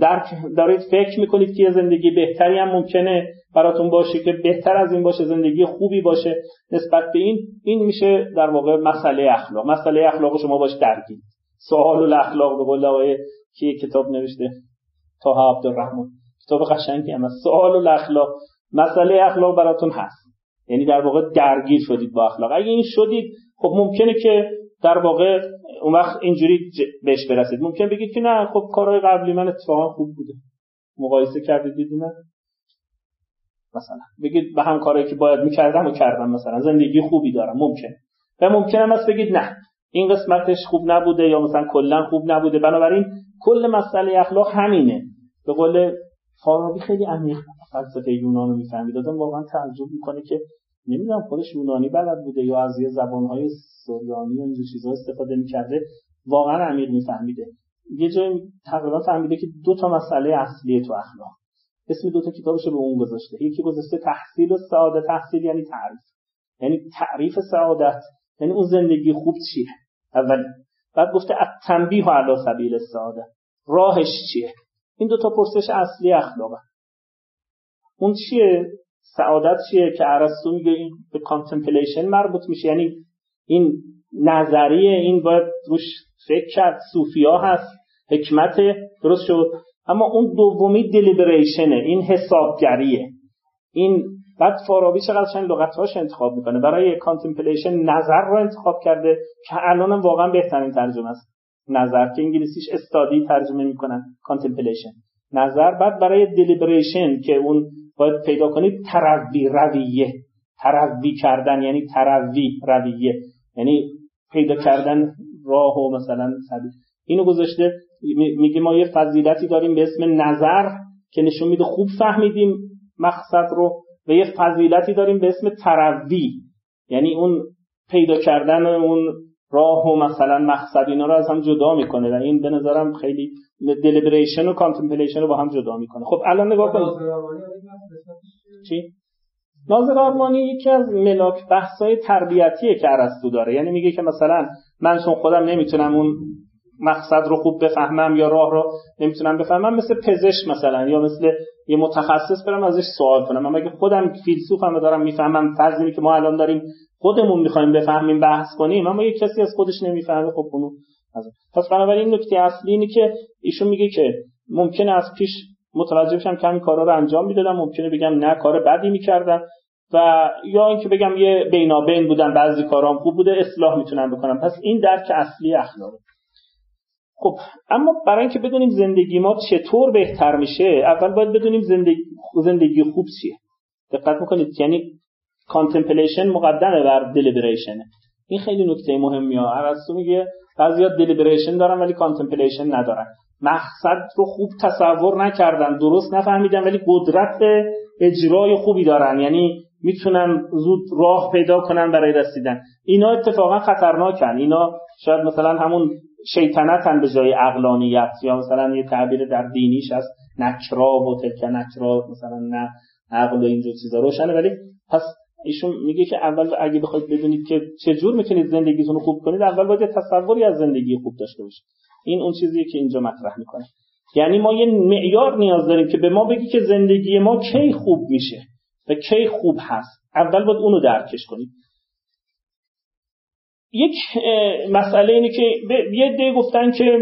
درک دارید فکر می‌کنید که یه زندگی بهتری هم ممکنه براتون باشه که بهتر از این باشه زندگی خوبی باشه. نسبت به این این میشه در واقع مسئله اخلاق. مسئله اخلاق شما باش درگیر. سوال الاخلاق به قول آقای که کتاب نوشته؟ تا عبدالرحمن. کتاب قشنگی هم سوال الاخلاق مسئله اخلاق براتون هست. یعنی در واقع درگیر شدید با اخلاق. اگه این شدید خب ممکنه که در واقع اون وقت اینجوری بهش برسید. ممکن بگید که نه خب کارهای قبلی من اتفاقا خوب بوده. مقایسه کردید دیدی نه؟ مثلا. بگید به هم کارهایی که باید می‌کردم و کردم مثلا. زندگی خوبی دارم ممکن. و ممکن هم است بگید نه. این قسمتش خوب نبوده یا مثلا کلا خوب نبوده. بنابراین کل مسئله اخلاق همینه. به قول فارابی خیلی عمیق فلسفه یونان رو می‌فهمید. آدم واقعا تعجب می‌کنه که نمی‌دونم خودش یونانی بلد بوده یا از یه زبانهای سوریانی و چیزها استفاده می‌کرده. واقعا عمیق میفهمیده. یه جایی تقریبا فهمیده که دو تا مسئله اصلی تو اخلاق. اسم دو تا کتابش به اون گذاشته. یکی گذاشته تحصیل و سعادت. تحصیل یعنی تعریف. یعنی تعریف سعادت. یعنی اون زندگی خوب چیه؟ اول. بعد گفته تنبیه علی سبیل السعادت. راهش چیه؟ این دو تا پرسش اصلی اخلاقه. اون چیه؟ سعادت چیه که ارسطو میگه این به contemplation مربوط میشه. یعنی این نظریه این باید روش فکر کرد. sophia هست. حکمت درست شد. اما اون دومی deliberation ه این حسابگریه. این بعد فارابی چقدر چند لغتهاش انتخاب می‌کنه. برای contemplation نظر رو انتخاب کرده که الان واقعا بهترین ترجمه است. نظر که انگلیسیش study ترجمه می‌کنن contemplation نظر بعد برای deliberation که اون باید پیدا کنید تروی رویه. تروی کردن یعنی تروی رویه. یعنی پیدا کردن راه و مثلا سبیل. اینو گذاشته میگه ما یه فضیلتی داریم به اسم نظر که نشون میده خوب فهمیدیم مقصد رو و یه فضیلتی داریم به اسم تروی. یعنی اون پیدا کردن اون راه و مثلا مقصد اینا رو از هم جدا می‌کنه. و این به نظرم خیلی deliberation و contemplation رو با هم جدا می‌کنه. خب الان نگاه کنید. چی؟ ناظر آرمانی یکی از ملاک بحثای تربیتیه که ارسطو داره. یعنی میگه که مثلا من چون خودم نمی‌تونم اون مقصد رو خوب بفهمم یا راه رو نمی‌تونم بفهمم مثل پزشک مثلا یا مثل یه متخصص برم ازش سوال کنم. اما اگه خودم فیلسوفم و دارم می‌فهمم فرض که ما الان داریم خودمون می‌خوایم بفهمیم بحث کنیم اما یه کسی از خودش نمی‌فهمه خب اونو پس بنابراین نکته اصلی اینه که ایشون میگه که ممکنه از پیش متوجه بشم که همین کارا رو انجام می‌دادم ممکنه بگم نه کار بدی می‌کردم و یا اینکه بگم یه بینابین بودن بعضی کارام خوب بوده اصلاح می‌تونم بکنم. پس این درک اصلی اخلاقه. خب اما برای اینکه بدونیم زندگی ما چطور بهتر میشه اول باید بدونیم زندگی زندگی خوب چیه. دقت می‌کنید یعنی contemplation مقدمه بر deliberation این خیلی نکته مهمیه ارسطو میگه بعضیا deliberation دارن ولی contemplation ندارن. مقصد رو خوب تصور نکردن درست نفهمیدن ولی قدرت اجرای خوبی دارن. یعنی می‌تونن زود راه پیدا کنن برای رسیدن. اینا اتفاقا خطرناکن. اینا شاید مثلا همون شیطنتن به جای عقلانیت یا مثلا یه تعبیر در دینیش از نکرا و تلک نکرا مثلا نه عقل و اینجور چیزا. روشنه ولی پس ایشون میگه که اول اگه بخواید بدونید که چجور می‌تونید زندگیتون رو خوب کنید اول باید تصوری از زندگی خوب داشته باشید. این اون چیزیه که اینجا مطرح می‌کنه. یعنی ما یه معیار نیاز داریم که به ما بگی که زندگی ما کی خوب میشه و کی خوب هست. اول باید اونو درکش کنید. یک مسئله اینه که یه ده گفتن که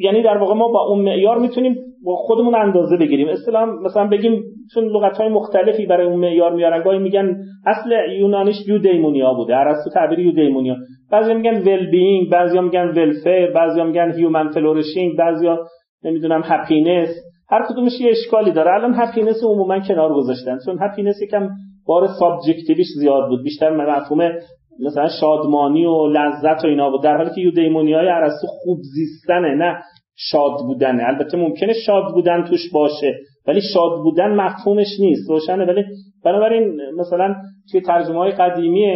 یعنی در واقع ما با اون معیار می‌تونیم با خودمون اندازه بگیریم. اصطلاحا مثلا بگیم چون لغت های مختلفی برای اون معیار میارن گاهی میگن اصل یونانیش eudaimonia بوده ارسطو تعبیر eudaimonia. بعضی میگن well-being بعضی میگن welfare بعضی میگن human flourishing بعضی نمی‌دونم happiness هر کدومش یه اشکالی داره. الان happiness عموما کنار گذاشتن چون happiness یکم بار subjective یش زیاد بود. بیشتر مفهوم مثلا شادمانی و لذت و اینا بود. در حالی که eudaimonia ی ارسطو خوب زیستنه نه شاد بودنه. البته ممکنه شاد بودن توش باشه ولی شاد بودن مفهومش نیست. روشنه. ولی بنابراین مثلا توی ترجمه های قدیمی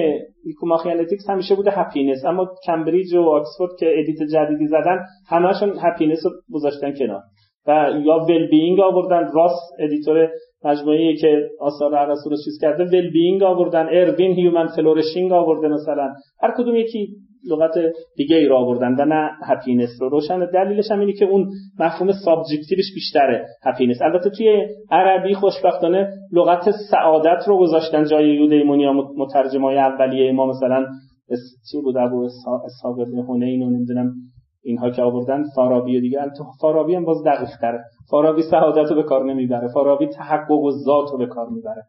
Nicomachean Ethics همیشه بوده happiness اما کمبریج و آکسفورد که edit جدیدی زدن همهشون happiness رو گذاشتن کنار. و یا well-being آوردن. راس editor مجموعه که آثار ارسطو رو چیز کرده well-being آوردن. اروین human flourishing آورده مثلا. هر کدوم یکی لغت دیگه ای را آوردن و نه happiness رو. روشن دلیلش هم اینه که اون مفهوم subjective ش بیشتره happiness البته توی عربی خوشبختانه لغت سعادت رو گذاشتن جای eudaimonia مترجمای اولیه ما مثلا چی بود؟ ابو اسحاق حنین و نمی‌دونم. اینها که آوردن فارابی و دیگه البته فارابی هم باز دقیق تره فارابی سعادت رو به کار نمی‌بره. فارابی تحقق الذات رو به کار می‌بره.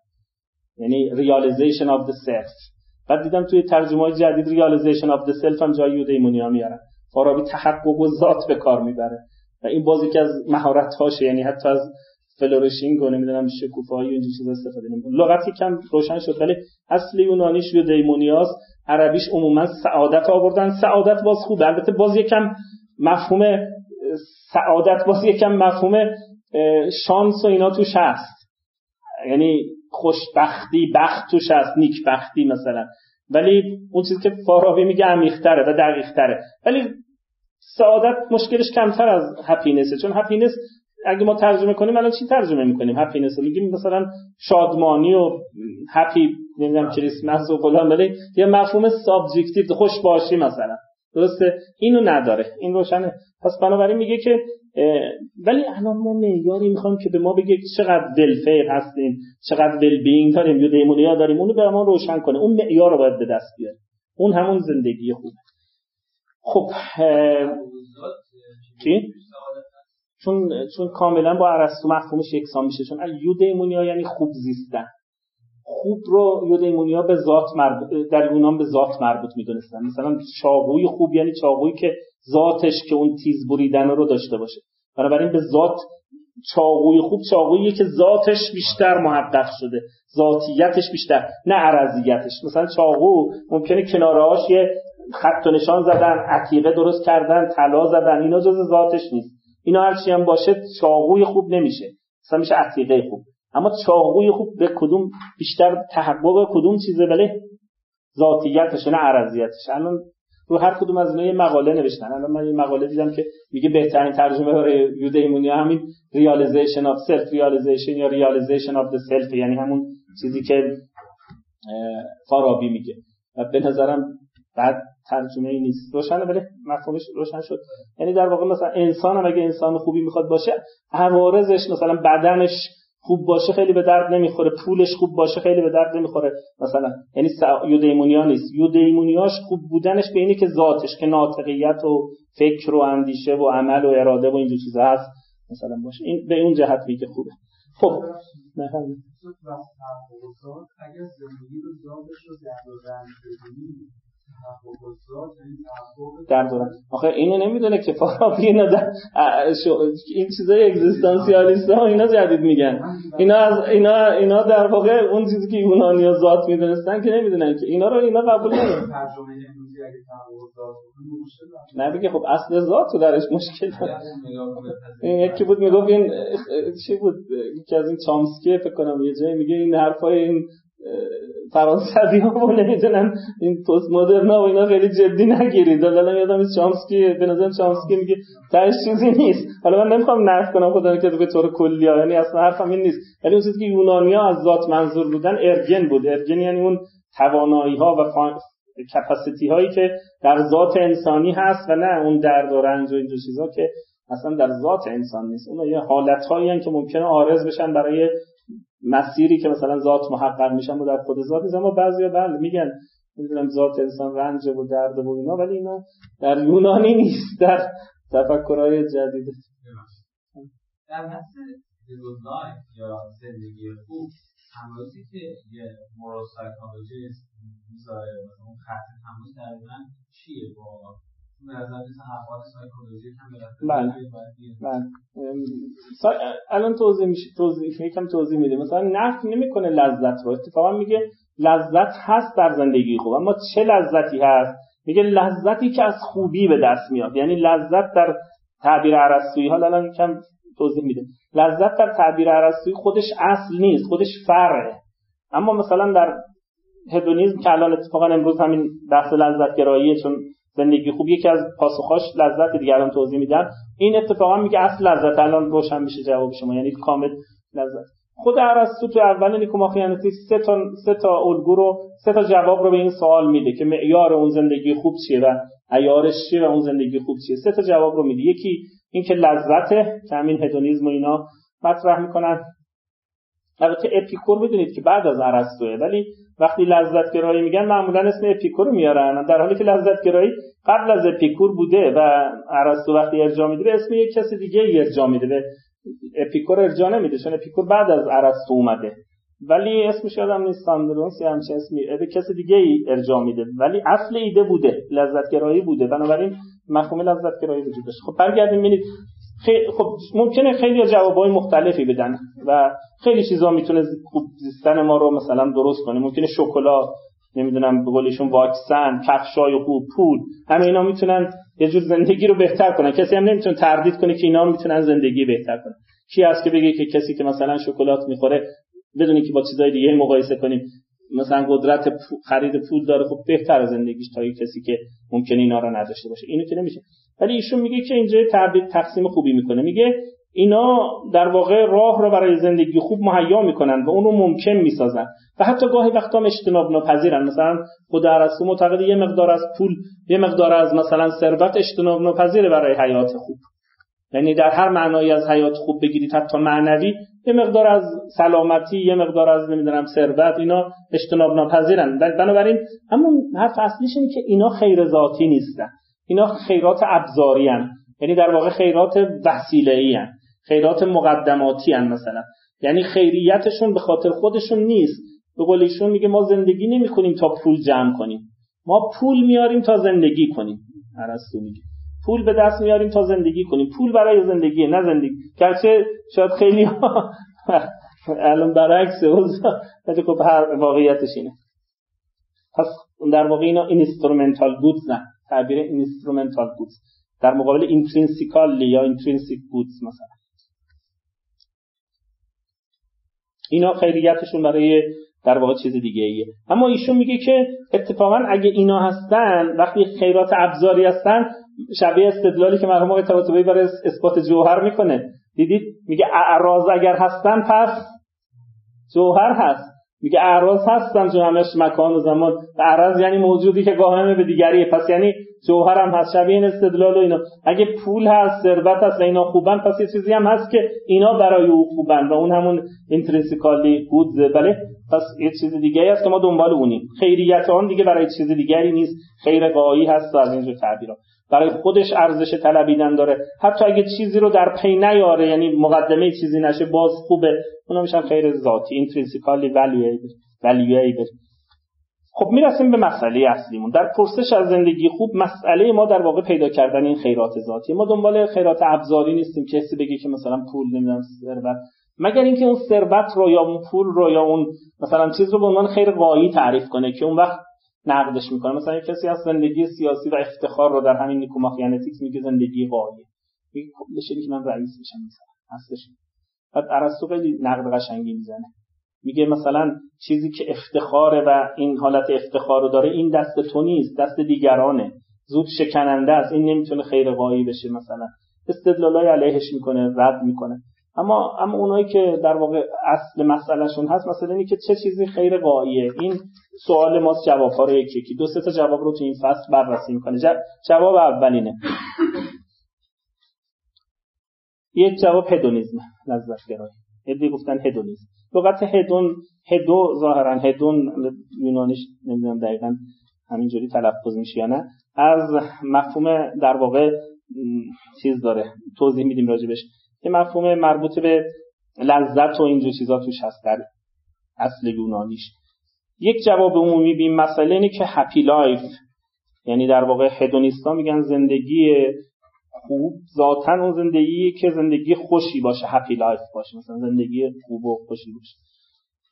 یعنی realization of the self. بعد دیدم توی ترجمه جدید realization of the self هم جای eudaimonia میارن. فارابی تحقق الذات به کار می‌بره. و این باز یکی از مهارت هاشه یعنی حتی از flourishing و نمی‌دونم شکوفایی و اینجور چیزا استفاده نمی‌کنه لغتی کم روشن شد ولی اصل یونانیش eudaimonia س عربیش عموما سعادت آوردن. سعادت باز خوب. البته باز یکم مفهوم سعادت باز یکم مفهوم شانس و اینا توش هست. یعنی خوشبختی بخت توش هست. نیکبختی مثلا. ولی اون چیزی که فارابی میگه عمیق‌تره و دقیق‌تره. ولی سعادت مشکلش کمتر از happiness ه چون happiness اگه ما ترجمه کنیم الان چی ترجمه می‌کنیم؟ happiness میگیم مثلا شادمانی و happy نمی‌دونم کریسمس و فلان. ولی یه مفهوم subjective خوش باشی مثلا. درسته؟ اینو نداره. این روشنه. پس بنابراین میگه که ولی الان ما معیاری می‌خوایم که به ما بگه چقدر ولفیر هستیم چقدر ول بینگ داریم یا دیمونیا داریم. اونو به ما روشن کنه. اون معیار رو باید به دست بیاره. اون همون زندگی خوب خب چی؟ چون چون کاملا با ارسطو مفهومش یکسان میشه. چون یودیمونیا یعنی خوب زیستن. خوب رو یودیمونیا به ذات مربوط در یونان به ذات مربوط می‌دونستن. مثلا چاقوی خوب یعنی چاقویی که ذاتش که اون تیز بریدن رو داشته باشه. بنابراین به ذات چاقوی خوب چاقویی که ذاتش بیشتر محقق شده. ذاتیتش بیشتر نه عرضیتش. مثلا چاقو ممکنه کنارهاش یه خط و نشان زدن عتیقه درست کردن طلا زدن اینا جز ذاتش نیست. اینا هرچی هم باشه چاقوی خوب نمیشه. مثلا میشه عتیقه خوب. اما چاقوی خوب به کدوم بیشتر تحقق کدوم چیزه؟ ولی ذاتیتش نه عرضیتش الان رو هر کدوم از یه مقاله نوشتن. الان من یه مقاله دیدم که میگه بهترین ترجمه برای eudaimonia همین realization of self realization یا realization of self یعنی همون چیزی که فارابی میگه. و به نظرم بد ترجمه نیست. روشنه ولی مفهومش روشن شد. یعنی در واقع مثلا انسان هم اگه انسان خوبی می‌خواد باشه عوارضش مثلا بدنش خوب باشه خیلی به درد نمی‌خوره پولش خوب باشه خیلی به درد نمی‌خوره. مثلا یعنی یودیمونیا نیست. یودیمونیاش خوب بودنش به اینه که ذاتش که ناطقیت و فکر و اندیشه و عمل و اراده و اینجور چیزا هست. مثلا باشه. این به اون جهت میگه خوبه. خب. رو در دوران. آخه اینو نمی‌دونه که فارابی اینا در این چیزای اگزیستانسیالیست ها اینا جدید میگن. اینا از اینا اینا در واقع اون چیزی که یونانی ها ذات می‌دونستن که نمی‌دونن که اینا رو اینا قبول نمی‌کنن نه بگه خب اصل ذات رو درش مشکل داره. این یکی بود می‌گفت این چی بود؟ یکی از این چامسکی فکر کنم یه جایی میگه این حرفای این فرانسوی ها و نمی‌دونم این پست مدرن و اینا خیلی جدی نگیرید. حالا یادم از چامسکی به نظر چامسکی میگه تاش چیزی نیست. حالا من نمی‌خوام نفی کنم خدا که به طور کلی یعنی اصلا حرفم این نیست. ولی اون چیزی که یونانیا از ذات منظور بودن ارگن بود. ارگن یعنی اون توانایی ها و کپاسیتی هایی که در ذات انسانی هست و نه اون درد و رنج و اینجور چیزا که اصلا در ذات انسان نیست. اون یه حالت هایی که ممکنه عارض بشن برای مسیری که مثلا ذات محقق میشن و در خود ذات نیست اما بعضیا بله میگن می‌دونم ذات انسان رنج و درد و اینا ولی اینا در یونانی نیست در تفکرهای جدید. در بحث یا زندگی خوب تمایزی که یه مورال سایکولوژیست می‌ذاره اون خط تمایز دقیقا چیه با بله. بله. الان توضیح میشه توضیح یکم توضیح میده. مثلا نفی نمی‌کنه لذت رو. اتفاقا میگه لذت هست در زندگی خوب. اما چه لذتی هست؟ میگه لذتی که از خوبی به دست میاد. یعنی لذت در تعبیر عرستویی حالا الان یکم توضیح میده. لذت در تعبیر عرستویی خودش اصل نیست خودش فرعه. اما مثلا در هدونیزم که الان اتفاقا امروز همین بحث لذت گراییه چون زندگی خوب یکی از پاسخاش لذت دیگران توضیح میدن. این اتفاقا میگه اصل لذت الان روشن میشه جواب شما یعنی کامل لذت. خود ارسطو تو اول Nicomachean Ethics سه تا سه تا الگو رو سه تا جواب رو به این سوال میده که معیار اون زندگی خوب چیه و عیارش چیه و اون زندگی خوب چیه. سه تا جواب رو میده. یکی اینکه لذت همین هدونیسم و اینا مطرح می‌کنن. البته اپیکور می‌دونید که بعد از ارسطوه ولی وقتی لذت گرایی میگن معمولا اسم اپیکور میارن. در حالی که لذت گرایی قبل از اپیکور بوده و ارسطو وقتی ارجاع میده به اسم یک کس دیگه ارجاع میده. به اپیکور ارجاع نمیده چون اپیکور بعد از ارسطو اومده. ولی اسمش یادم نیست ساندرونس یا همچه اسمی. به کس دیگه ای ارجاع میده. ولی اصل ایده بوده لذت گرایی بوده. بنابراین مفهوم لذت گرایی وجود داشت خب برگردیم. ببینید خب ممکنه خیلی جوابهای مختلفی بدن و خیلی چیزا می‌تونه خوب زیستن ما رو مثلا درست کنه. ممکنه شکلات نمی‌دونم به قولشون واکسن کفشای خوب پول همه اینا می‌تونن یه جور زندگی رو بهتر کنن. کسی هم نمی‌تونه تردید کنه که اینا می‌تونن زندگی بهتر کنن. کی هست که بگه که کسی که مثلا شکلات می‌خوره بدونی که با چیزای دیگه مقایسه کنیم مثلا قدرت خرید پول داره خب بهتر زندگیش تا کسی که ممکنه اینا رو نداشته باشه. اینو که نمیشه. ولی ایشون میگه که اینجا تعبیر تقسیم خوبی می‌کنه. میگه اینا در واقع راه رو برای زندگی خوب مهیا می‌کنن و اونو ممکن می‌سازن. و حتی گاهی وقتا هم اجتناب ناپذیرن. مثلا خود ارسطو معتقد یه مقدار از پول یه مقدار از مثلا ثروت اجتناب ناپذیره برای حیات خوب. یعنی در هر معنایی از حیات خوب بگیرید حتی معنوی یه مقدار از سلامتی یه مقدار از نمی‌دونم ثروت اینا اجتناب ناپذیرن. بنابراین همون حرف اصلیش اینه که اینا خیر ذاتی نیستن. اینا خیرات ابزاری هن. یعنی در واقع خیرات وسیله ای. خیرات مقدماتی هن مثلا. یعنی خیریتشون به خاطر خودشون نیست. به قول میگه ما زندگی نمی کنیم تا پول جمع کنیم. ما پول میاریم تا زندگی کنیم. ارسطو میگه. پول به دست میاریم تا زندگی کنیم. پول برای زندگی نه زندگی. گرچه شاید خیلی ها الان برعکس ولی خب هر واقعیتش اینه. پس در واقع اینا instrumental goods نه. تعبیر instrumental goods در مقابل intrinsical یا intrinsic goods مثلا. اینا خیریتشون برای در واقع چیز دیگه ایه اما ایشون میگه که اتفاقا اگه اینا هستن وقتی خیرات ابزاری هستن شبیه استدلالی که مرحوم آقای طباطبایی برای اثبات جوهر می‌کنه. دیدید؟ میگه اعراض اگر هستن پس جوهر هست. میگه اعراض هستن تو همش مکان و زمان. اعراض یعنی موجودی که قائم به دیگریه پس یعنی جوهر هم هست شبیه این استدلال و اینا. اگه پول هست ثروت هست و اینا خوبن پس یه چیزی هم هست که اینا برای او خوبن و اون همون intrinsically بود بله؟ پس یه چیز دیگه هست که ما دنبال اونیم. خیریت آن دیگه برای چیز دیگری نیست. خیر غایی هست از اینجور تعبیرات. برای خودش ارزش طلبیدن داره. حتی اگه چیزی رو در پی نیاره یعنی مقدمه چیزی نشه باز خوبه. اونا میشن خیر ذاتی intrinsically valuable خب می‌رسیم به مسئله اصلیمون. در پرسش از زندگی خوب مسئله ما در واقع پیدا کردن این خیرات ذاتی. ما دنبال خیرات ابزاری نیستیم. کسی بگه که مثلا پول نمی‌دونم ثروت. مگر اینکه اون ثروت رو یا اون پول رو یا اون مثلا چیز رو به عنوان خیر قایی تعریف کنه که اون وقت نقدش می‌کنه. مثلا کسی از زندگی سیاسی و افتخار رو در همین نیکوماخیانتیکس میگه زندگی قایی میگه خب بشه که من رئیس بشم مثلا. هستش. بعد ارسطو خیلی نقد قشنگی می‌زنه. میگه مثلا چیزی که افتخاره و این حالت افتخار رو داره این دست تو نیست دست دیگرانه. زود شکننده است. این نمی‌تونه خیر قایی بشه مثلا. استدلالای علیهش می‌کنه رد می‌کنه. اما اما اونایی که در واقع اصل مسئلهشون هست مثلا اینه که چه چیزی خیر قاییه این سوال ماست جواب ها رو یکی یکی. دو سه تا جواب رو تو این فصل بررسی می‌کنه. جواب اولینه. یک جواب هدونیزم لذت گرایی هدی گفتن هدونیزم. لغت هدون هدو ظاهرا هدون یونانیش نمی‌دونم دقیقا همینجوری تلفظ میشه یا نه. از مفهوم در واقع چیز داره. توضیح میدیم راجبش. یه مفهوم مربوط به لذت و اینجور چیزا توش هست در اصل یونانیش. یک جواب عمومی به این مسئله اینه که happy life یعنی در واقع hedonist ا میگن زندگی خوب ذاتا اون زندگی که زندگی خوشی باشه happy life باشه مثلا زندگی خوب و خوشی باشه.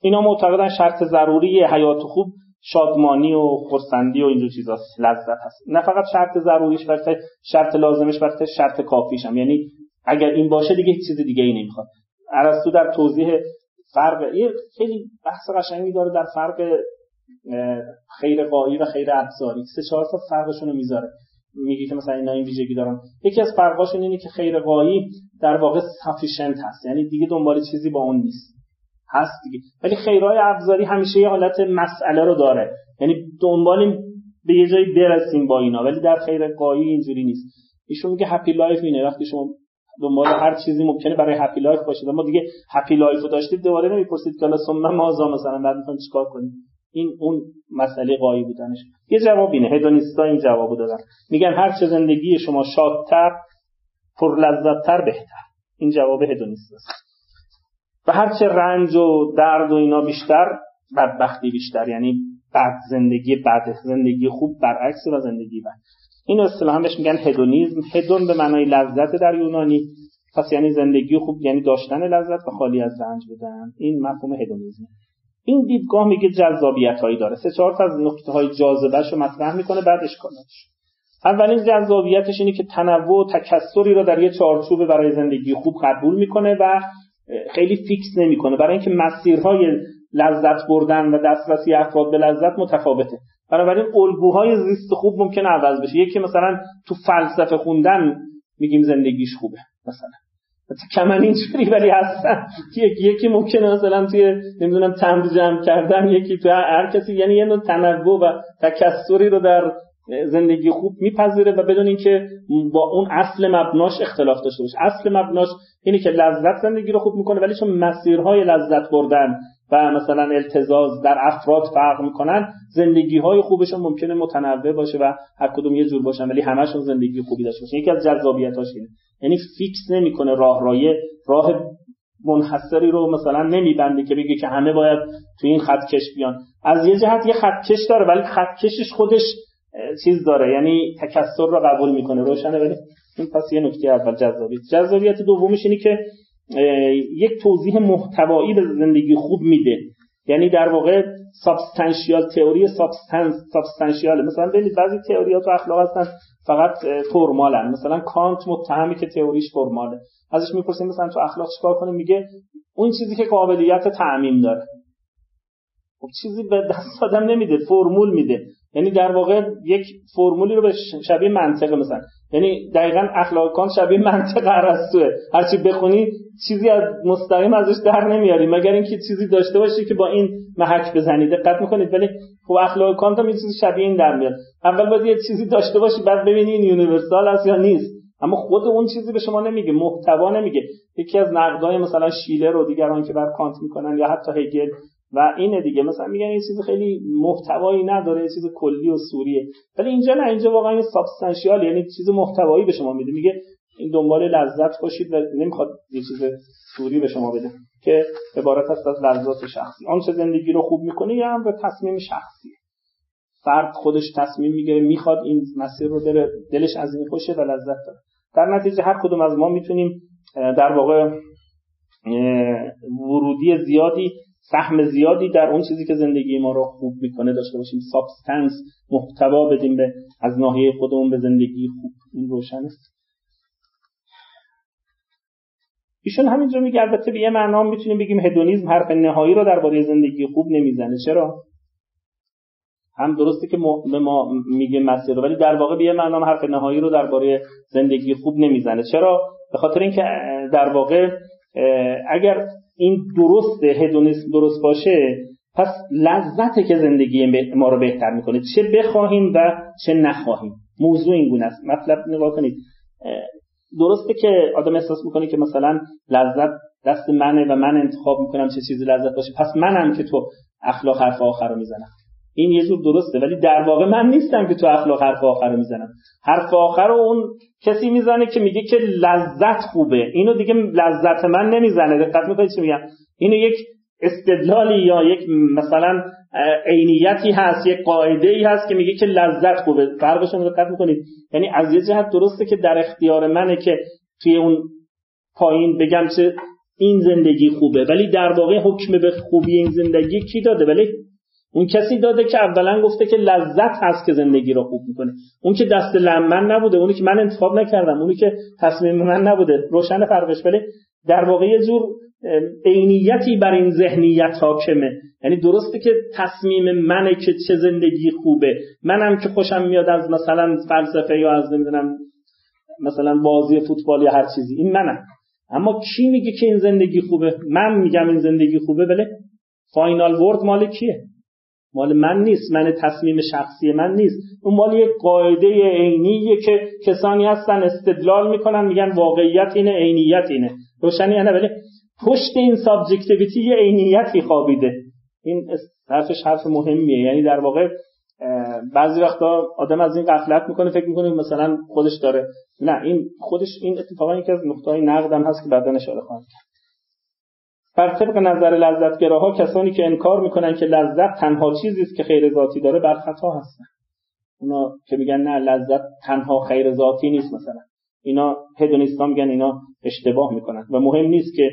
اینا معتقدن شرط ضروری حیات خوب شادمانی و خرسندی و اینجور چیزاست لذت هست. نه فقط شرط ضروریش بلکه شرط لازمش بلکه شرط کافیش هم. یعنی اگر این باشه دیگه چیز دیگه ای نمی‌خواد. ارسطو در توضیح فرق یه خیلی بحث قشنگی داره در فرق خیر قایی و خیر ابزاری. سه چهار تا فرقشون رو می‌ذاره. میگه که مثلا اینا این ویژگی دارن. یکی از فرقاشون اینه که خیر قایی در واقع سافیشنت هست. یعنی دیگه دنبال چیزی با اون نیست. هست دیگه. ولی خیرهای ابزاری همیشه یه حالت مسئله رو داره. یعنی دنبال به یه جایی برسیم با اینا. ولی در خیر غایی اینجوری نیست. ایشون میگه happy life اینه. وقتی شما دنبال هر چیزی ممکنه برای happy life باشید. اما دیگه happy life رو داشتید دوباره نمی‌پرسید که ثم ماذا مثلا بعد می‌خواین چیکار کنید این اون مسئله غایی بودنش. یه جواب اینه. hedonist ا این جوابو دادن. میگن هر چه زندگی شما شادتر پر لذتتر بهتر. این جواب هدونیست است. و هر چه رنج و درد و اینا بیشتر بدبختی بیشتر. یعنی بد زندگی بد زندگی خوب برعکس و زندگی بد. این اصطلاحا بهش میگن هدونیزم هدون به معنای لذت در یونانی. پس یعنی زندگی خوب یعنی داشتن لذت و خالی از رنج بودن. این مفهوم هدونیزم این دیدگاه میگه جذابیت هایی داره. سه چهار تا از نقطه های جاذبهش رو مطرح می‌کنه بعد اشکالاتش اولین جذابیتش اینه که تنوع و تکثری رو در یه چارچوب برای زندگی خوب قبول می‌کنه و خیلی فیکس نمی‌کنه. برای اینکه مسیرهای لذت بردن و دسترسی افراد به لذت متفاوته. بنابراین الگوهای زیست خوب ممکنه عوض بشه. یکی مثلا تو فلسفه خوندن میگیم زندگیش خوبه مثلا. کمن اینجوری ولی هستن یکی ممکنه مثلا توی نمی‌دونم تمر جمع کردن یکی تو هر کسی یعنی یه نوع تنوع و تکثری رو در زندگی خوب میپذیره و بدون اینکه با اون اصل مبناش اختلاف داشته باشه. اصل مبناش اینه که لذت زندگی رو خوب می‌کنه ولی چون مسیرهای لذت بردن و مثلا التزاز در افراد فرق می‌کنن زندگی های خوبشون ممکنه متنوع باشه و هر کدوم یه جور باشن ولی همشون زندگی خوبی داشته باشه یکی از جذابیتاش اینه. یعنی فیکس نمی‌کنه راه رایه راه منحصری رو مثلا نمیبنده که بگه که همه باید تو این خط کش بیان. از یه جهت یه خط کش داره ولی خط کشش خودش چیز داره. یعنی تکثر رو قبول می‌کنه. روشنه ولی این پس یه نکته اول جذابیت. جذابیت دومش اینه که یک توضیح محتوایی به زندگی خوب میده. یعنی در واقع سابستانشیال تئوری سابستانس سابستانشیال مثلا ببینید بعضی تئوری تو اخلاق هستن فقط فرمالن. مثلا کانت متهمی که تئوریش فرماله. ازش می‌پرسیم مثلا تو اخلاق چیکار کنه میگه اون چیزی که قابلیت تعمیم داره. خب چیزی به دست آدم نمیده فرمول میده. یعنی در واقع یک فرمولی رو به شبیه منطقه مثلا. یعنی دقیقا اخلاق کانت شبیه منطق ارسطوئه هرچی بخونی چیزی از مستقیم ازش در نمیاری. مگر اینکه چیزی داشته باشی که با این محک بزنید دقت می‌کنید. ولی خب اخلاق کانت هم یه چیزی شبیه این در میاد. اول باید یه چیزی داشته باشی بعد ببینی این universal است یا نیست. اما خود اون چیزی به شما نمیگه. محتوا نمیگه. یکی از نقدای مثلا شیلر و دیگران که بر کانت می‌کنن یا حتی هگل و اینه دیگه. مثلا میگن این چیز خیلی محتوایی نداره یه چیز کلی و سوریه. ولی اینجا نه اینجا واقعا سابستانشیال یعنی چیز محتوایی به شما میده. میگه این دنبال لذت باشید و نمی‌خواد یه چیز سوری به شما بده که عبارت است از لذات شخصی. آنچه زندگی رو خوب می‌کنه یه امر تصمیم شخصی. فرد خودش تصمیم می‌گیره می‌خواد این مسیر رو بره دلش از این خوشه و لذت داره. در نتیجه هر کدوم از ما می‌تونیم در واقع ورودی زیادی سهم زیادی در اون چیزی که زندگی ما رو خوب می‌کنه داشته باشیم. سابستنس محتوا بدیم به از ناحیه خودمون به زندگی خوب. این روشنه ایشون همینجا میگه البته به یه معنا می‌تونیم بگیم هدونیزم حرف نهایی رو درباره زندگی خوب نمی‌زنه. چرا؟ هم درسته که به ما میگه مسیر ولی در واقع به یه معنا حرف نهایی رو درباره زندگی خوب نمی‌زنه. چرا؟ به خاطر اینکه در واقع اگر این درست هدونیسم درست باشه پس لذته که زندگی ما رو بهتر می‌کنه. چه بخواهیم و چه نخواهیم. موضوع این گونه است. مطلب نگاه کنید. درسته که آدم احساس می‌کنه که مثلا لذت دست منه و من انتخاب می‌کنم چه چیزی لذت باشه. پس منم که تو اخلاق حرف آخر رو می‌زنم. این یه جور درسته ولی در واقع من نیستم که تو اخلاق حرف آخر رو می‌زنم. حرف آخر رو اون کسی می‌زنه که میگه که لذت خوبه. اینو دیگه لذت من نمی‌زنه. دقت می‌کنید چی میگم؟ اینو یک استدلالی یا یک مثلا عینیتی هست یک قاعده ای هست که میگه که لذت خوبه. فرقش رو دقت می‌کنید. یعنی از یه جهت درسته که در اختیار منه که توی اون پایین بگم چه این زندگی خوبه. ولی در واقع حکم به خوبی این زندگی کی داده؟ ولی اون کسی داده که اولا گفته که لذت هست که زندگی رو خوب می‌کنه. اون که دست من نبوده اونی که من انتخاب نکردم اونی که تصمیم من نبوده روشن فرقش ولی در واقع یه جور عینیتی بر این ذهنیت حاکمه. یعنی درسته که تصمیم منه که چه زندگی خوبه. منم که خوشم میاد از مثلا فلسفه یا از نمی‌دونم مثلا بازی فوتبال یا هر چیزی. این منم. اما کی میگه که این زندگی خوبه؟ من میگم این زندگی خوبه بله. final word مال کیه؟ مال من نیست من تصمیم شخصی من نیست. اون مال یک قاعده عینیه که کسانی هستن استدلال می‌کنن میگن واقعیت اینه عینیت اینه. روشنی نه ولی پشت این subjectivity یه عینیتی خوابیده. این حرفش حرف مهمیه. یعنی در واقع بعضی وقتا آدم از این غفلت می‌کنه فکر می‌کنه مثلا خودش داره. نه این خودش این اتفاقا یکی از نقطه‌های نقدم هست که بعدا اشاره خواهم کرد. بر طبق نظر لذتگراها کسانی که انکار می‌کنن که لذت تنها چیزی است که خیر ذاتی داره بر خطا هستن. اونا که میگن نه لذت تنها خیر ذاتی نیست مثلا. اینا هدونیستا میگن اینا اشتباه می‌کنن. و مهم نیست که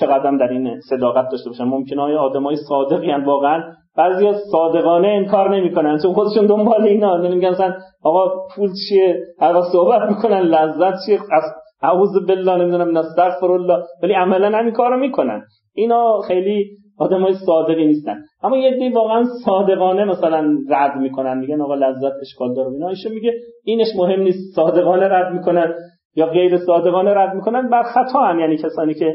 چقدر در این صداقت داشته باشن. ممکنه های آدمای صادقی واقعا بعضی صادقانه انکار نمی‌کنن. چون خودشون دنبال اینا. نمیگن مثلا آقا پول چیه؟ هر صحبت می‌کنن لذت چیه؟ از اعوذ بالله نمی‌دونم نستغفر الله ولی عملا همین کارو می‌کنن. اینا خیلی آدمای صادقی نیستن. اما یه دی واقعا صادقانه مثلا رد می‌کنن. میگن آقا لذت اشکال داره اینا. ایشون میگه اینش مهم نیست. صادقانه رد می‌کنن یا غیر صادقانه رد می‌کنن. بر خطا هم یعنی کسانی که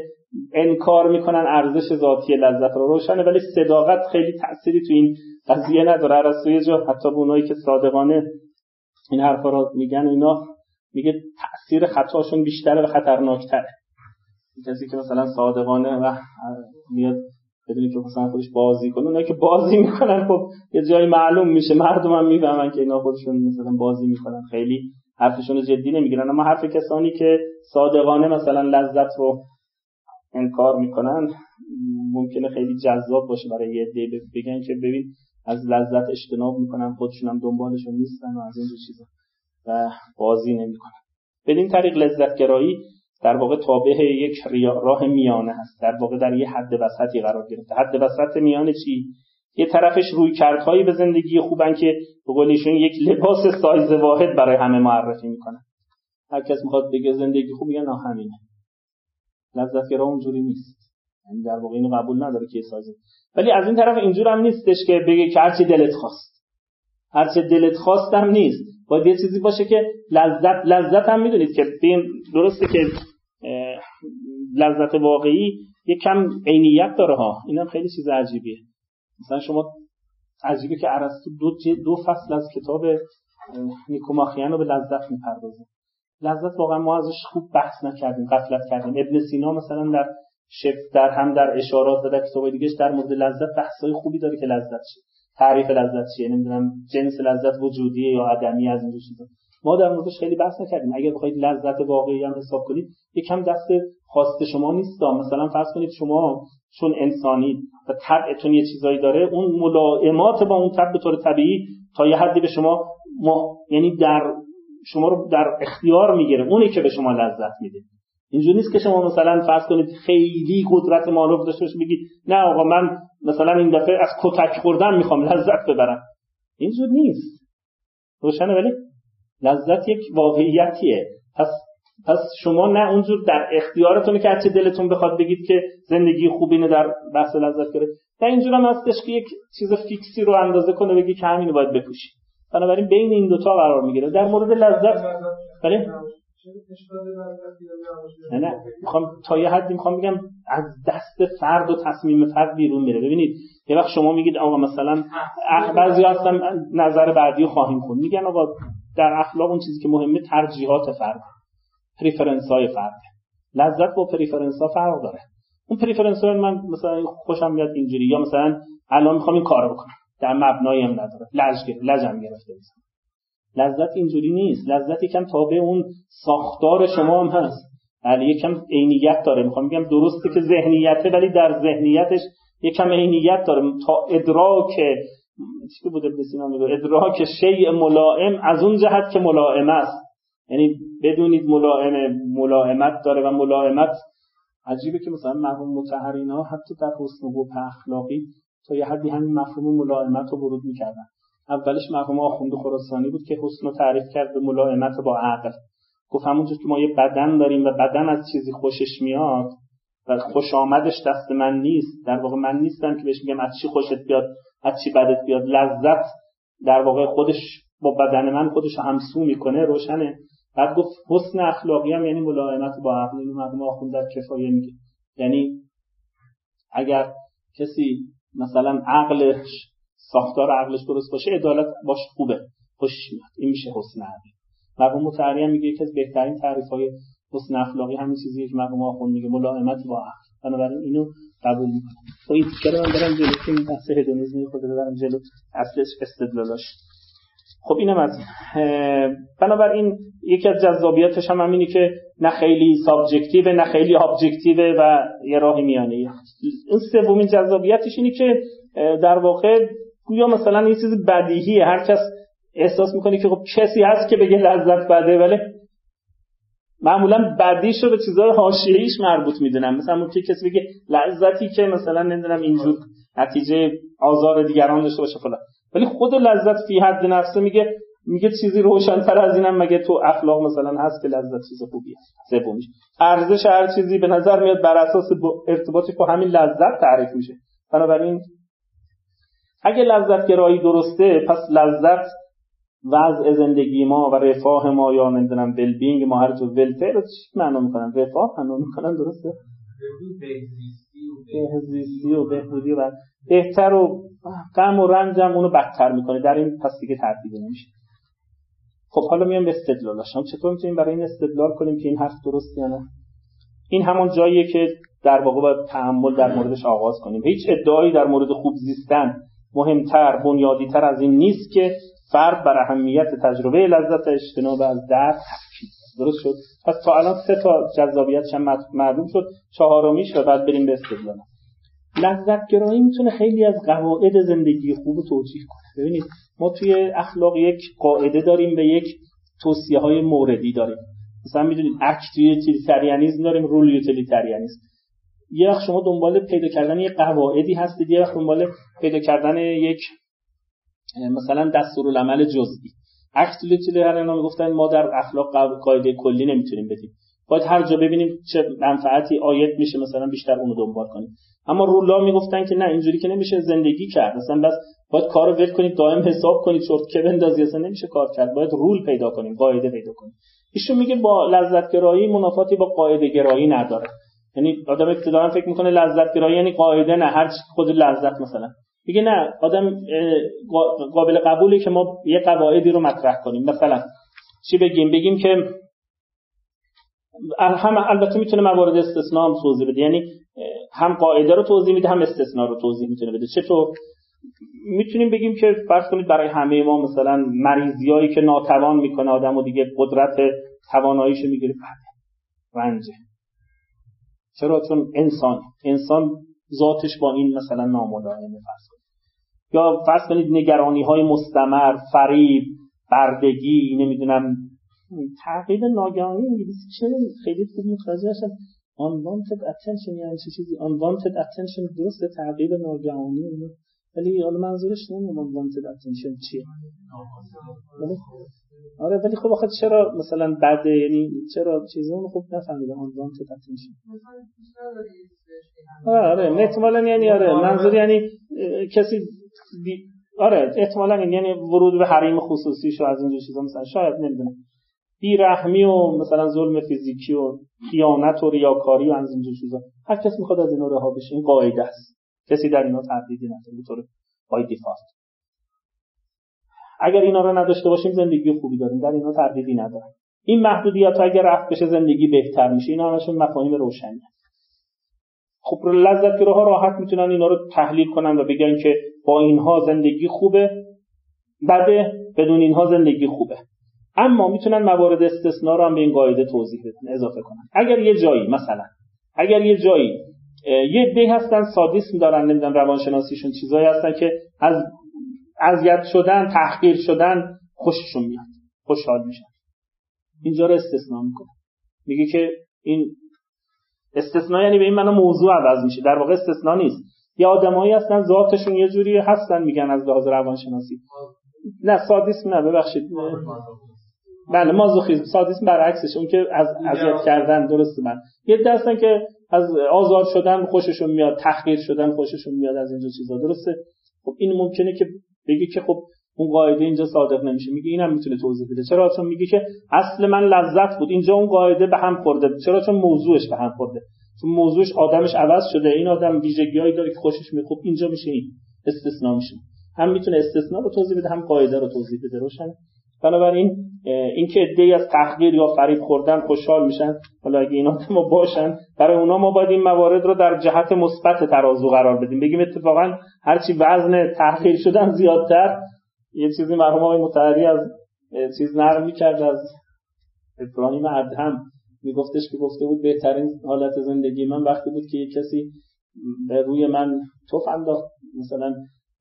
انکار می‌کنن ارزش ذاتی لذت رو روشنه. ولی صداقت خیلی تأثیری تو این قضیه نداره. ارسطو یه جا. حتی به اونایی که صادقانه این حرفا رو میگن اینا میگه تاثیر خطاشون بیشتره و خطرناکتره. کسی که مثلا صادقانه و میاد بدونی که مثلا خودش بازی کنه اونایی که بازی می‌کنن خب یه جایی معلوم میشه. مردم هم می‌فهمن که اینا خودشون مثلا بازی می‌کنن. خیلی حرفشون جدی نمی‌گیرن. اما حرف کسانی که صادقانه مثلا لذت رو انکار می‌کنن ممکنه خیلی جذاب باشه برای یه عده بگن که ببین از لذت اجتناب می‌کنن خودشون هم دنبالشون نیستن و از اینجور چیزا. و بازی نمی‌کنن. بدین طریق لذتگرایی در واقع تابع یک راه میانه هست. در واقع در یه حد وسطی قرار گرفته. حد وسط میانه چی؟ یه طرفش روی کردهایی به زندگی خوبن که به قولشون یک لباس سایز واحد برای همه معرفی می‌کنن. هر کس می‌خواد بگه زندگی خوب میگن همینه لذتگرا اونجوری نیست. یعنی در واقع اینو قبول نداره که سازه ولی از این طرف اینجور هم نیستش که بگه که هرچی دلت خواست. هرچی دلت خواستم نیست. باید یه چیزی باشه که لذت لذت هم می‌دونید که درسته که لذت واقعی یه کم عینیت داره ها. این هم خیلی چیز عجیبیه. مثلا شما عجیبه که ارسطو دو, دو فصل از کتاب نیکوماخیان رو به لذت می‌پردازه. لذت واقعا ما ازش خوب بحث نکردیم غفلت کردیم. ابن سینا مثلا در شف در هم در اشارات و در کتاب دیگه در مورد لذت بحثای خوبی داره که لذت چیه تعریف لذت چیه؟ نمی‌دونم جنس لذت وجودیه یا عدمی از این چیزا. ما در موردش خیلی بحث نکردیم. اگر بخواید لذت واقعی هم حساب کنید یکم دست خواست شما نیست مثلا فرض کنید شما چون انسانی و طبعتون یه چیزایی داره اون ملائمات با اون طبع به طور طبیعی تا یه حدی به شما ما یعنی در شما رو در اختیار می‌گیره. اونی که به شما لذت میده. اینجوری نیست که شما مثلا فرض کنید خیلی قدرت مالوف داشته باشید بگید نه آقا من مثلا این دفعه از کتک خوردن می‌خوام لذت ببرم. اینجور نیست. روشنه ولی لذت یک واقعیتیه. پس پس شما نه اونجور در اختیارتونه که هرچه دلتون بخواد بگید که زندگی خوبینه در بحث لذت گرفت. در اینجور هم هستش که یک چیز فیکسی رو اندازه کنه بگی که همینو باید بپوشی. بنابراین بین این دوتا قرار می‌گیره. در مورد لذت بله؟ نه نه. می‌خوام تا یه حدی می‌خوام بگم از دست فرد و تصمیم فرد بیرون میره. ببینید یه وقت شما میگید آقا مثلا بعضی هستن نظر بعدی رو خواهیم خون میگن آقا در اخلاق اون چیزی که مهمه ترجیحات فرد preference های فرد. لذت با preference ها فرق داره. اون preference های من مثلا خوشم میاد اینجوری یا مثلا الان می‌خوام این کارو بکنم. در مبنایی هم نداره. لج لجم گرفته بزن لذت اینجوری نیست. لذت یکم تابع اون ساختار شما هم هست. ولی یکم عینیت داره. می‌خوام میگم درسته که ذهنیته ولی در ذهنیتش یکم عینیت داره. تا ادراک چی بوده ادراک شیء ملائم از اون جهت که ملائم است. یعنی بدونید ملائم ملائمت داره و ملائمت عجیبه که مثلا مرحوم متحرینا حتی در حسن و اخلاقی تا یه حدی همین مفهوم ملائمت رو ورود می‌کردن. اولش مرحوم آخوند خراسانی بود که حسن رو تعریف کرد به ملائمت با عقل. گفت همونجور که ما یه بدن داریم و بدن از چیزی خوشش میاد و خوش آمدش دست من نیست در واقع من نیستم که بهش میگم از چی خوشت بیاد از چی بدت بیاد. لذت در واقع خودش با بدن من خودش همسو می‌کنه روشنه. بعد گفت حسن اخلاقی هم یعنی ملائمت با عقل. اینو مردم آخوند در کفایه میگه. یعنی اگر کسی مثلا عقلش ساختار عقلش درست باشه عدالت باش خوبه. خوشش میاد. این میشه حسن عقلی مرحوم متحری میگه یکی از بهترین تعریف های حسن اخلاقی همین چیزی که مرحوم آخوند میگه ملائمت با عقل. بنابراین اینو قبول می‌کنم. خب این تیکه من برم جلو که این بحث هدونیزمی خود برم جلو اصلش استدلالاش خب اینم از بنابراین یکی از جذابیتش هم همینی که نه خیلی subjective نه خیلی objective و یه راهی میانه. این سومین جذابیتش اینی که در واقع گویا مثلا یه چیز بدیهیه. هر کس احساس می‌کنه که خب کسی هست که بگه لذت بده ولی معمولا بدیش رو به چیزهای حاشیه‌ایش مربوط می‌دونم. مثلا ممکنه کسی بگه لذتی که مثلا نمی‌دونم اینجور نتیجه آزار دیگران داشته باشه فلان. ولی خود لذت فی حد نفسه میگه میگه چیزی روشنتر از اینم مگه تو اخلاق مثلا هست که لذت چیز خوبیه سومیش ارزش هر چیزی به نظر میاد بر اساس ارتباطی با همین لذت تعریف میشه. بنابراین اگه لذت گرایی درسته پس لذت وضع زندگی ما و رفاه ما یا نمی‌دونم ولبینگ ما هر جو ولفیر رو چی معنا می‌کنن؟ رفاه معنا می‌کنن درسته؟ بهزیستی و بهبودی. و بهتر و غم و رنجم اونو بدتر می‌کنه. در این پس دیگه ترتیب نمیشه. خب حالا میام به استدلالش هم چطور می‌تونیم برای این استدلال کنیم که این حرف درست یا نه؟ این همون جاییه که در واقع باید تعمل در موردش آغاز کنیم. هیچ ادعایی در مورد خوب زیستن مهمتر بنیادیتر از این نیست که فرد بر اهمیت تجربه لذت اجتناب از درد درست شد؟ پس تا الان سه تا جذابیتش هم معلوم شد. چهارمیش و بعد بریم به استدلال. لذت گرایی می‌تونه خیلی از قواعد زندگی خوب توجیه کنه. ببینید ما توی اخلاق یک قاعده داریم به یک توصیه های موردی داریم. مثلا می‌دونید اکت یوتیلیتریانیسم داریم رول یوتیلیتریانیسم یه وقت شما دنبال پیدا کردن یک قواعدی هستید یه وقت دنبال پیدا کردن یک مثلا دستورالعمل جزئی. اکت یوتیلیتریان گفتن ما در اخلاق قاعده کلی نمی‌تونیم بدیم. باید هر جا ببینیم چه منفعتی آیت میشه مثلا بیشتر اونو دنبال کنیم. اما رولا می‌گفتن که نه اینجوری که نمیشه زندگی کرد. مثلا بس باید کارو ول کنید دائم حساب کنید چرت که بندازی اصلا نمیشه کار کرد. باید رول پیدا کنیم قاعده پیدا کنیم. ایشون میگه با لذت گرایی منافاتی با قاعده گرایی نداره. یعنی آدم ابتداا فکر می‌کنه لذت گرایی یعنی قاعده نه. هر خود لذت مثلا. میگه نه آدم قابل قبولی که ما یه قواعدی رو مطرح کنیم. مثلا چی بگیم؟ بگیم که هم البته می‌تونه موارد استثناء هم توضیح بده. یعنی هم قاعده رو توضیح میده هم استثناء رو توضیح می‌تونه بده. چطور می‌تونیم بگیم که فرض کنید برای همه ما مثلا مریضیایی که ناتوان می‌کنه آدم و دیگه قدرت تواناییشو می‌گیره. بله. رنجه. چرا چون انسان. انسان ذاتش با این مثلا ناملائمه فرض کنید. یا فرض کنید نگرانی های مستمر فریب بردگی نمی‌دونم تغییر ناگهانی انگلیسی چه خیلی خوب متوجه شدم unwanted attention یعنی چه چیزی؟ Unwanted attention درست تغییر ناگهانی؟ ولی حالا منظورش نمی‌دونم unwanted attention چیه. آره ولی خب آخه چرا مثلا بعد یعنی چرا اون خوب نفهمیدم unwanted attention آره احتمالا یعنی آره منظور یعنی کسی آره احتمالا یعنی ورود به حریم خصوصیشو از اینجور چیزا مثلا. شاید نمی‌دونم. بیرحمی و مثلا ظلم فیزیکی و خیانت و ریاکاری و از اینجور چیزا. هر کس می‌خواد از اینا رها بشه. این قاعده است. کسی در اینا تردیدی نداره به طور بای دیفالت. اگر اینا رو نداشته باشیم زندگی خوبی داریم در اینا تردیدی ندارم این محدودیت اگر رفت بشه زندگی بهتر میشه. این همشون مفاهیم روشنی خب لذتگیرها راحت می‌تونن اینا رو تحلیل کنن و بگن که با اینها زندگی خوبه. بده بدون اینها زندگی خوبه. اما می‌تونن موارد استثناء رو هم به این قاعده توضیح بدن اضافه کنن. اگر یه جایی مثلا اگر یه جایی یه دی هستن سادیسم دارن نمی‌دونم روانشناسیشون چیزایی هستن که از اذیت شدن تحقیر شدن خوششون میاد خوشحال میشن. اینجا رو استثناء می‌کنه. میگه که این استثناء یعنی به این معنا موضوع عوض میشه. در واقع استثناء نیست. یه آدمایی هستن ذاتشون یه جوری هستن میگن از لحاظ روانشناسی. نه سادیسم نه ببخشید. بله مازوخیسم سادیسم برعکسش اون که از اذیت کردن. درسته من یه دستن که از آزاد شدن خوششون میاد تحقیر شدن خوششون میاد از اینجا چیزا. درسته؟ خب این ممکنه که بگی که خب اون قاعده اینجا صادق نمیشه. میگه اینم می‌تونه توضیح بده. چرا؟ چون میگه که اصل من لذت بود. اینجا اون قاعده به هم خورده. چرا؟ چون موضوعش به هم خورده. چون موضوعش آدمش عوض شده. این آدم ویژگیهایی داره که خوشش میاد. خب اینجا میشه این. استثنا میشه. هم می‌تونه استثنا رو توضیح بده هم قاعده رو توضیح بده. روشن بنابراین اینکه ادعی از تحقیر یا فریب خوردن خوشحال میشن حالا اگه اینا ما باشن برای اونا ما باید این موارد رو در جهت مثبت ترازو قرار بدیم. بگیم اتفاقا هرچی وزن تحقیر شدن زیادتر یه چیزی مرحوم آقای متحری از چیز نرم می‌کرد از ابراهیم ادهم. میگفتش که گفته بود بهترین حالت زندگی من وقتی بود که یه کسی به روی من توف انداخت. مثلا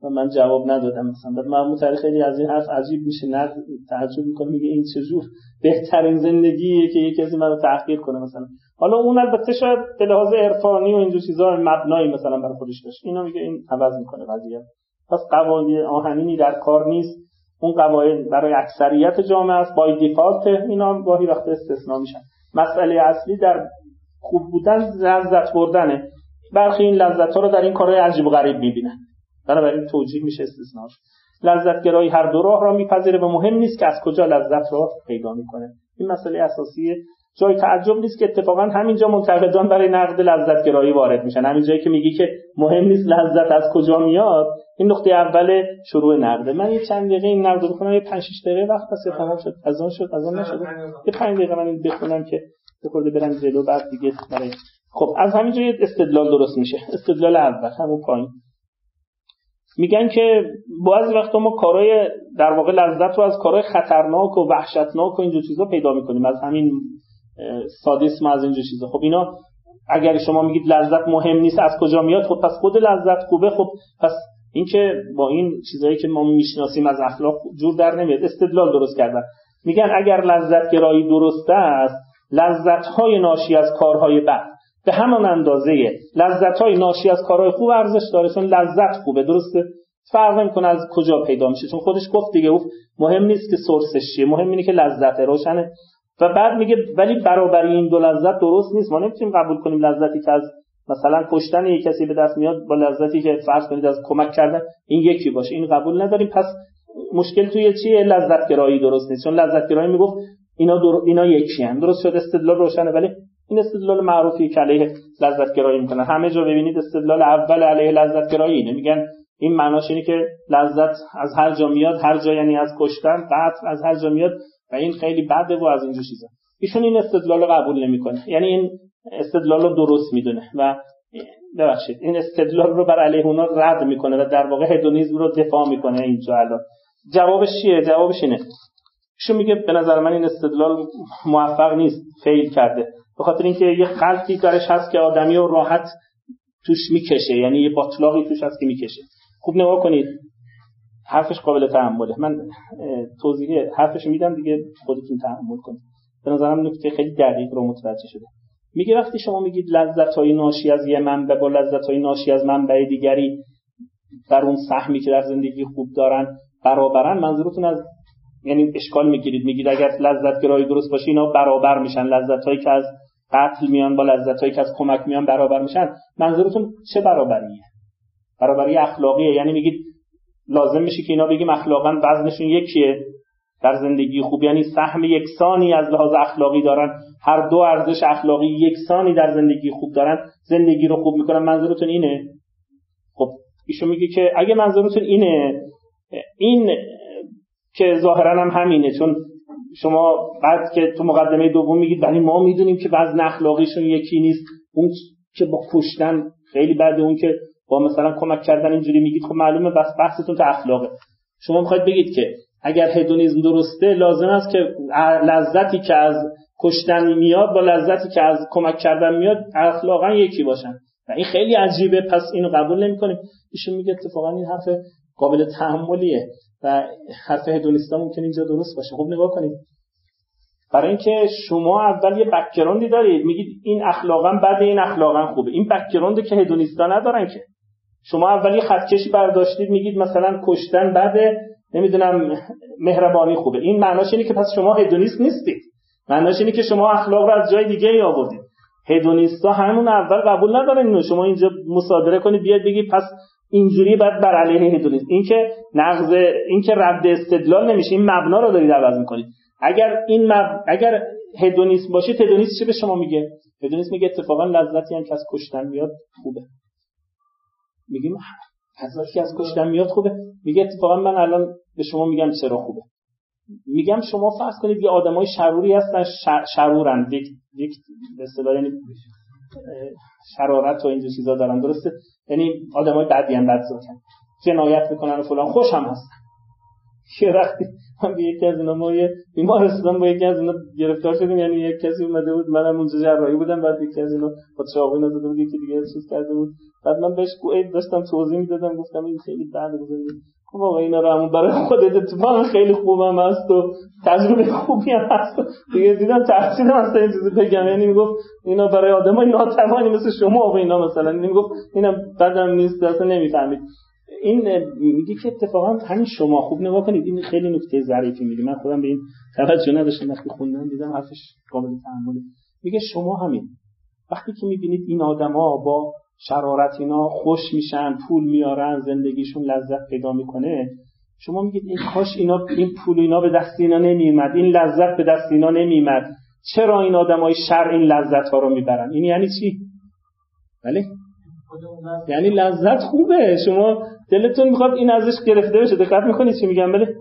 من جواب ندادم مثلا. بعد محمود خیلی از این حرف عجیب میشه. نه تعجب می‌کنه میگه این چجور بهترین زندگیه که یکی کسی منو تحقیر کنه مثلا. حالا اون البته شاید به لحاظ عرفانی و اینجور چیزا مبنایی مثلا برای خودش داشت. اینا میگه این عوض می‌کنه قضیه پس قواعد آهنینی در کار نیست. اون قواعد برای اکثریت جامعه است. با دیفالت اینا گاهی وقت استثنا میشن. مسئله اصلی در خوب بودن لذت بردنه. برخی این لذت ها رو در این کارهای عجیب و غریب می‌بینن. بنابراین توجیه میشه استثناش لذت گرایی هر دو راه را میپذیره و مهم نیست که از کجا لذت را پیدا می‌کنه. این مسئله اساسیه جای تعجب نیست که اتفاقا همینجا منتقدان برای نقد لذت گرایی وارد میشن. همین جایی که میگی که مهم نیست لذت از کجا میاد این نقطه اول شروع نقده. من یه چند دقیقه این نقد بخونم یه 5 6 دقیقه وقت پس تمام شد از آن شد از آن نشد. یه 5 دقیقه من بخونم که بخورده برم جلو بعد دیگه برای خب از همینجا یه استدلال درست میشه. استدلال اول همون پایین. میگن که بعضی وقتا ما کارهای در واقع لذت رو از کارهای خطرناک و وحشتناک و اینجور چیزا پیدا می‌کنیم. از همین سادیسم از اینجور چیزا. خب اینا اگر شما میگید لذت مهم نیست از کجا میاد؟ خب پس خود لذت خوبه. خب پس اینکه با این چیزهایی که ما می‌شناسیم از اخلاق جور در نمیاد. استدلال درست کردن. میگن اگر لذت گرایی درسته است لذت های ناشی از کارهای بد. به همان اندازه لذت های ناشی از کارهای خوب ارزش داره. چون لذت خوبه درسته؟ فرق نمی‌کنه از کجا پیدا میشه. چون خودش گفت دیگه گفت مهم نیست که سورسش چیه مهم اینه که لذت روشنه. و بعد میگه ولی برابری این دو لذت درست نیست. ما نمی‌تونیم قبول کنیم لذتی که از مثلا کشتن یک کسی به دست میاد با لذتی که فرض کنید از کمک کردن این یکی باشه. این قبول نداریم. پس مشکل توی چیه؟ لذت گرایی درست نیست. چون لذت گرایی می‌گفت اینا در... اینا یکی هم درست شد؟ استدلال روشنه. ولی این استدلال معروفی که علیه لذت گرایی می‌کنن. همه جا ببینید استدلال اول علیه لذت گرایی نمیگن این معناش اینه که لذت از هر جا میاد هر جا یعنی از کشتن قتل از هر جا میاد و این خیلی بده و از اینجور چیزا. ایشون این استدلال رو قبول نمی‌کنه. یعنی این استدلال رو درست می‌دونه و ببخشید این استدلال رو بر علیه اونا رد می‌کنه و در واقع هدونیزم رو دفاع می‌کنه اینجا الان. جوابش چیه؟ جوابش اینه. ایشون میگه به نظر من این استدلال موفق نیست فیل کرده. به خاطر اینکه یه خلقی کارش هست که آدمی رو راحت توش می‌کشه یعنی یه باطلاقی توش هست که می‌کشه. خوب نگاه کنید. حرفش قابل تحمله. من توضیح حرفش میدم دیگه خودتون تحمل کنید. به نظرم نکته خیلی دقیق رو متوجه شده. میگه وقتی شما میگید لذت های ناشی از یه منبع با لذت های ناشی از منبع دیگری در اون سهمی که در زندگی خوب دارن برابرن منظورتون از یعنی اشکال می‌گیرید. میگید اگر لذت گرایی درست باشه اینا برابر میشن. لذت هایی که از قتل میان با لذت هایی که از کمک میان برابر میشن. منظورتون چه برابریه؟ برابری اخلاقیه. یعنی میگید لازم میشه که اینا بگیم اخلاقا وزنشون یکیه. در زندگی خوب. یعنی سهم یکسانی از لحاظ اخلاقی دارن. هر دو ارزش اخلاقی یکسانی در زندگی خوب دارن. زندگی رو خوب می‌کنن. منظورتون اینه؟ خب ایشون میگه که اگه منظورتون اینه این که ظاهرا هم همینه چون شما بعد که تو مقدمه دوم میگید ولی ما می‌دونیم که وزن اخلاقیشون یکی نیست. اون که با کشتن خیلی بعد اون که با مثلا کمک کردن اینجوری میگید خب معلومه بس بحثتون تو اخلاقه. شما می‌خواید بگید که اگر هدونیزم درسته لازم است که لذتی که از کشتن میاد با لذتی که از کمک کردن میاد اخلاقا یکی باشن. و این خیلی عجیبه پس اینو قبول نمی‌کنیم. ایشون میگه اتفاقا این حرف قابل تحملیه. و حرف hedonist ا ممکن اینجا درست باشه. خب نگاه کنید. برای اینکه شما اول یه background ی دارید. میگید این اخلاقا بده این اخلاقا خوبه. این background ی که hedonist ا ندارن که. شما اول یه خطکشی برداشتید. میگید مثلا کشتن بده. نمی‌دونم مهربانی خوبه. این معناش اینه که پس شما hedonist نیستید. معناش اینه که شما اخلاق رو از جای دیگه ای آوردید. هدونیستا همون اول قبول ندارن اینو. شما اینجا مصادره کنید. بیاد بگی پس اینجوری بعد بر علیه هدونیسم این که نقض این که رد استدلال نمیشه این مبنا رو دارید عوض می‌کنید. اگر این مب... اگر هدونیسم باشه هدونیسم چه به شما میگه؟ هدونیسم میگه اتفاقا لذتی هم که از کشتن میاد خوبه. میگیم لذتی که از کشتن میاد خوبه. میگه اتفاقا من الان به شما میگم چرا خوبه. میگم شما فرض کنید یه آدمای شروری هستن شرورن. یک یک به اصطلاح یعنی شرارت و اینجور چیزا دارن. درسته؟ یعنی آدمای بدی هم بد جنایت می‌کنن و فلان. خوش هم هست یه وقتی من به یکی از اینا ما یه بیمارستان با یکی از اینا گرفتار شدیم. یعنی یک کسی اومده بود منم اونجا جراحی بودم بعد یکی از اینا با چاقو نزده بود یکی دیگه چیز کرده بود. بعد من بهش داشتم توضیح می‌دادم گفتم این خیلی بد گذاشته خب آقا اینا رو همون برای خودت اتفاقا خیلی خوبم هست و تجربه خوبی هم هست. دیگه دیدم تحصیل مثلا این چیزی بگم. یعنی می‌گفت اینا برای آدمای ناتوانی مثل شما و اینا مثلا. می‌گفت اینا بدم نیست اصلا نمی‌فهمید. این میگه که اتفاقا همین شما خوب نگاه کنید. این خیلی نکته ظریفی میگه. من خودم به این توجه نداشتم. وقتی خوندم دیدم حرفش قابل تحمله میگه شما همین. وقتی که می‌بینید این آدما با شرارت اینا خوش میشن پول میارن زندگیشون لذت پیدا می‌کنه. شما میگید این کاش اینا این پول اینا به دست اینا نمیومد این لذت به دست اینا نمیومد چرا این آدمای شر این لذت ها رو می‌برن؟ این یعنی چی؟ بله؟ یعنی لذت خوبه. شما دلتون می‌خواد این ازش گرفته بشه. دقت می‌کنید چی میگم؟ بله؟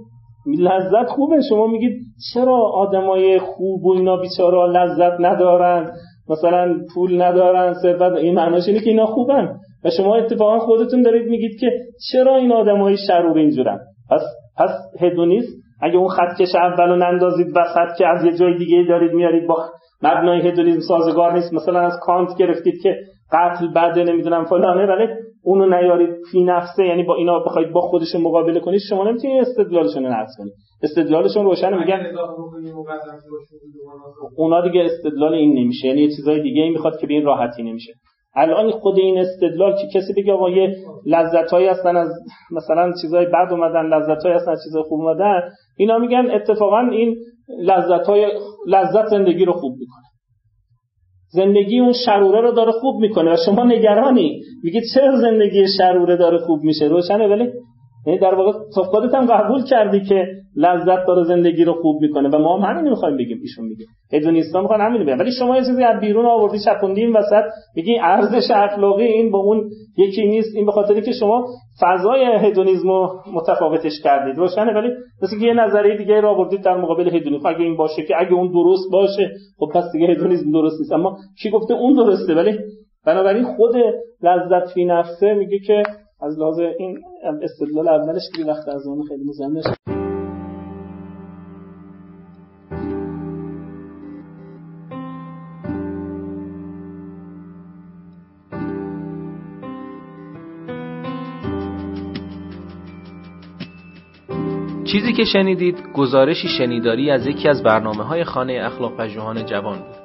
لذت خوبه. شما میگید چرا آدمای خوب و اینا بیچاره لذت ندارن؟ مثلا پول ندارن ثروت این معناش اینه که اینا خوبن. و شما اتفاقا خودتون دارید میگید که چرا این آدمای شرور اینجورن پس پس هدونیست اگه اون خط کش اولو نندازید وسط که از یه جای دیگه دارید میارید با مبنای هدونیسم سازگار نیست. مثلا از کانت گرفتید که قتل بعد نمی‌دونم فلانه ولی اونو نیارید. فی نفسه یعنی با اینا بخواید با خودشون مقابله کنید شما نمی‌تونید استدلالشون رو نقض کنید. استدلالشون روشن میگن. اونا دیگه استدلال این نمیشه. یعنی چیزای دیگه این می‌خواد که به این راحتی نمیشه. الان خود این استدلال که کسی بگه آقا یه لذتایی هستن از مثلا چیزای بد اومدن لذتایی هستن از چیزای خوب اومدن. اینا میگن اتفاقا این لذتای لذت زندگی رو خوب می‌کنه. زندگی اون شروره رو داره خوب می‌کنه و شما نگرانی. میگه چرا زندگی شروره داره خوب میشه؟ روشنه ولی یعنی در واقع خودت هم قبول کردی که لذت داره زندگی رو خوب می‌کنه و ما هم همین می‌خوایم بگیم ایشون میگه. هدونیستا می‌خوان همین بگن. ولی شما یه چیزی از بیرون آوردی چپوندی این وسط میگی ارزش اخلاقی این با اون یکی نیست این به خاطری که شما فضای هدونیسم رو متفاوتش کردید. روشنه ولی مثل که یه نظریه دیگه را آوردید در مقابل هدونیسم اگه این باشه که اگه اون درست باشه خب پس دیگه هدونیسم درست نیست. اما کی گفته اون درسته؟ ولی بنابراین خود لذت فی نفسه میگه که از لحاظ این استدلال اولش دیگه وقت از اون خیلی مزمش چیزی که شنیدید گزارشی شنیداری از یکی از برنامه های خانه اخلاق پژوهان جوان بود.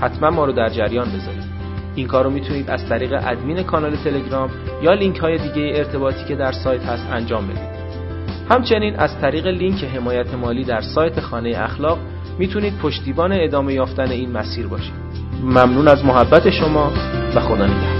حتما ما رو در جریان بذارید. این کار رو می‌تونید از طریق ادمین کانال تلگرام یا لینک های دیگه ارتباطی که در سایت هست انجام بدید. همچنین از طریق لینک حمایت مالی در سایت خانه اخلاق می‌تونید پشتیبان ادامه یافتن این مسیر باشید. ممنون از محبت شما و خدا نگهدار.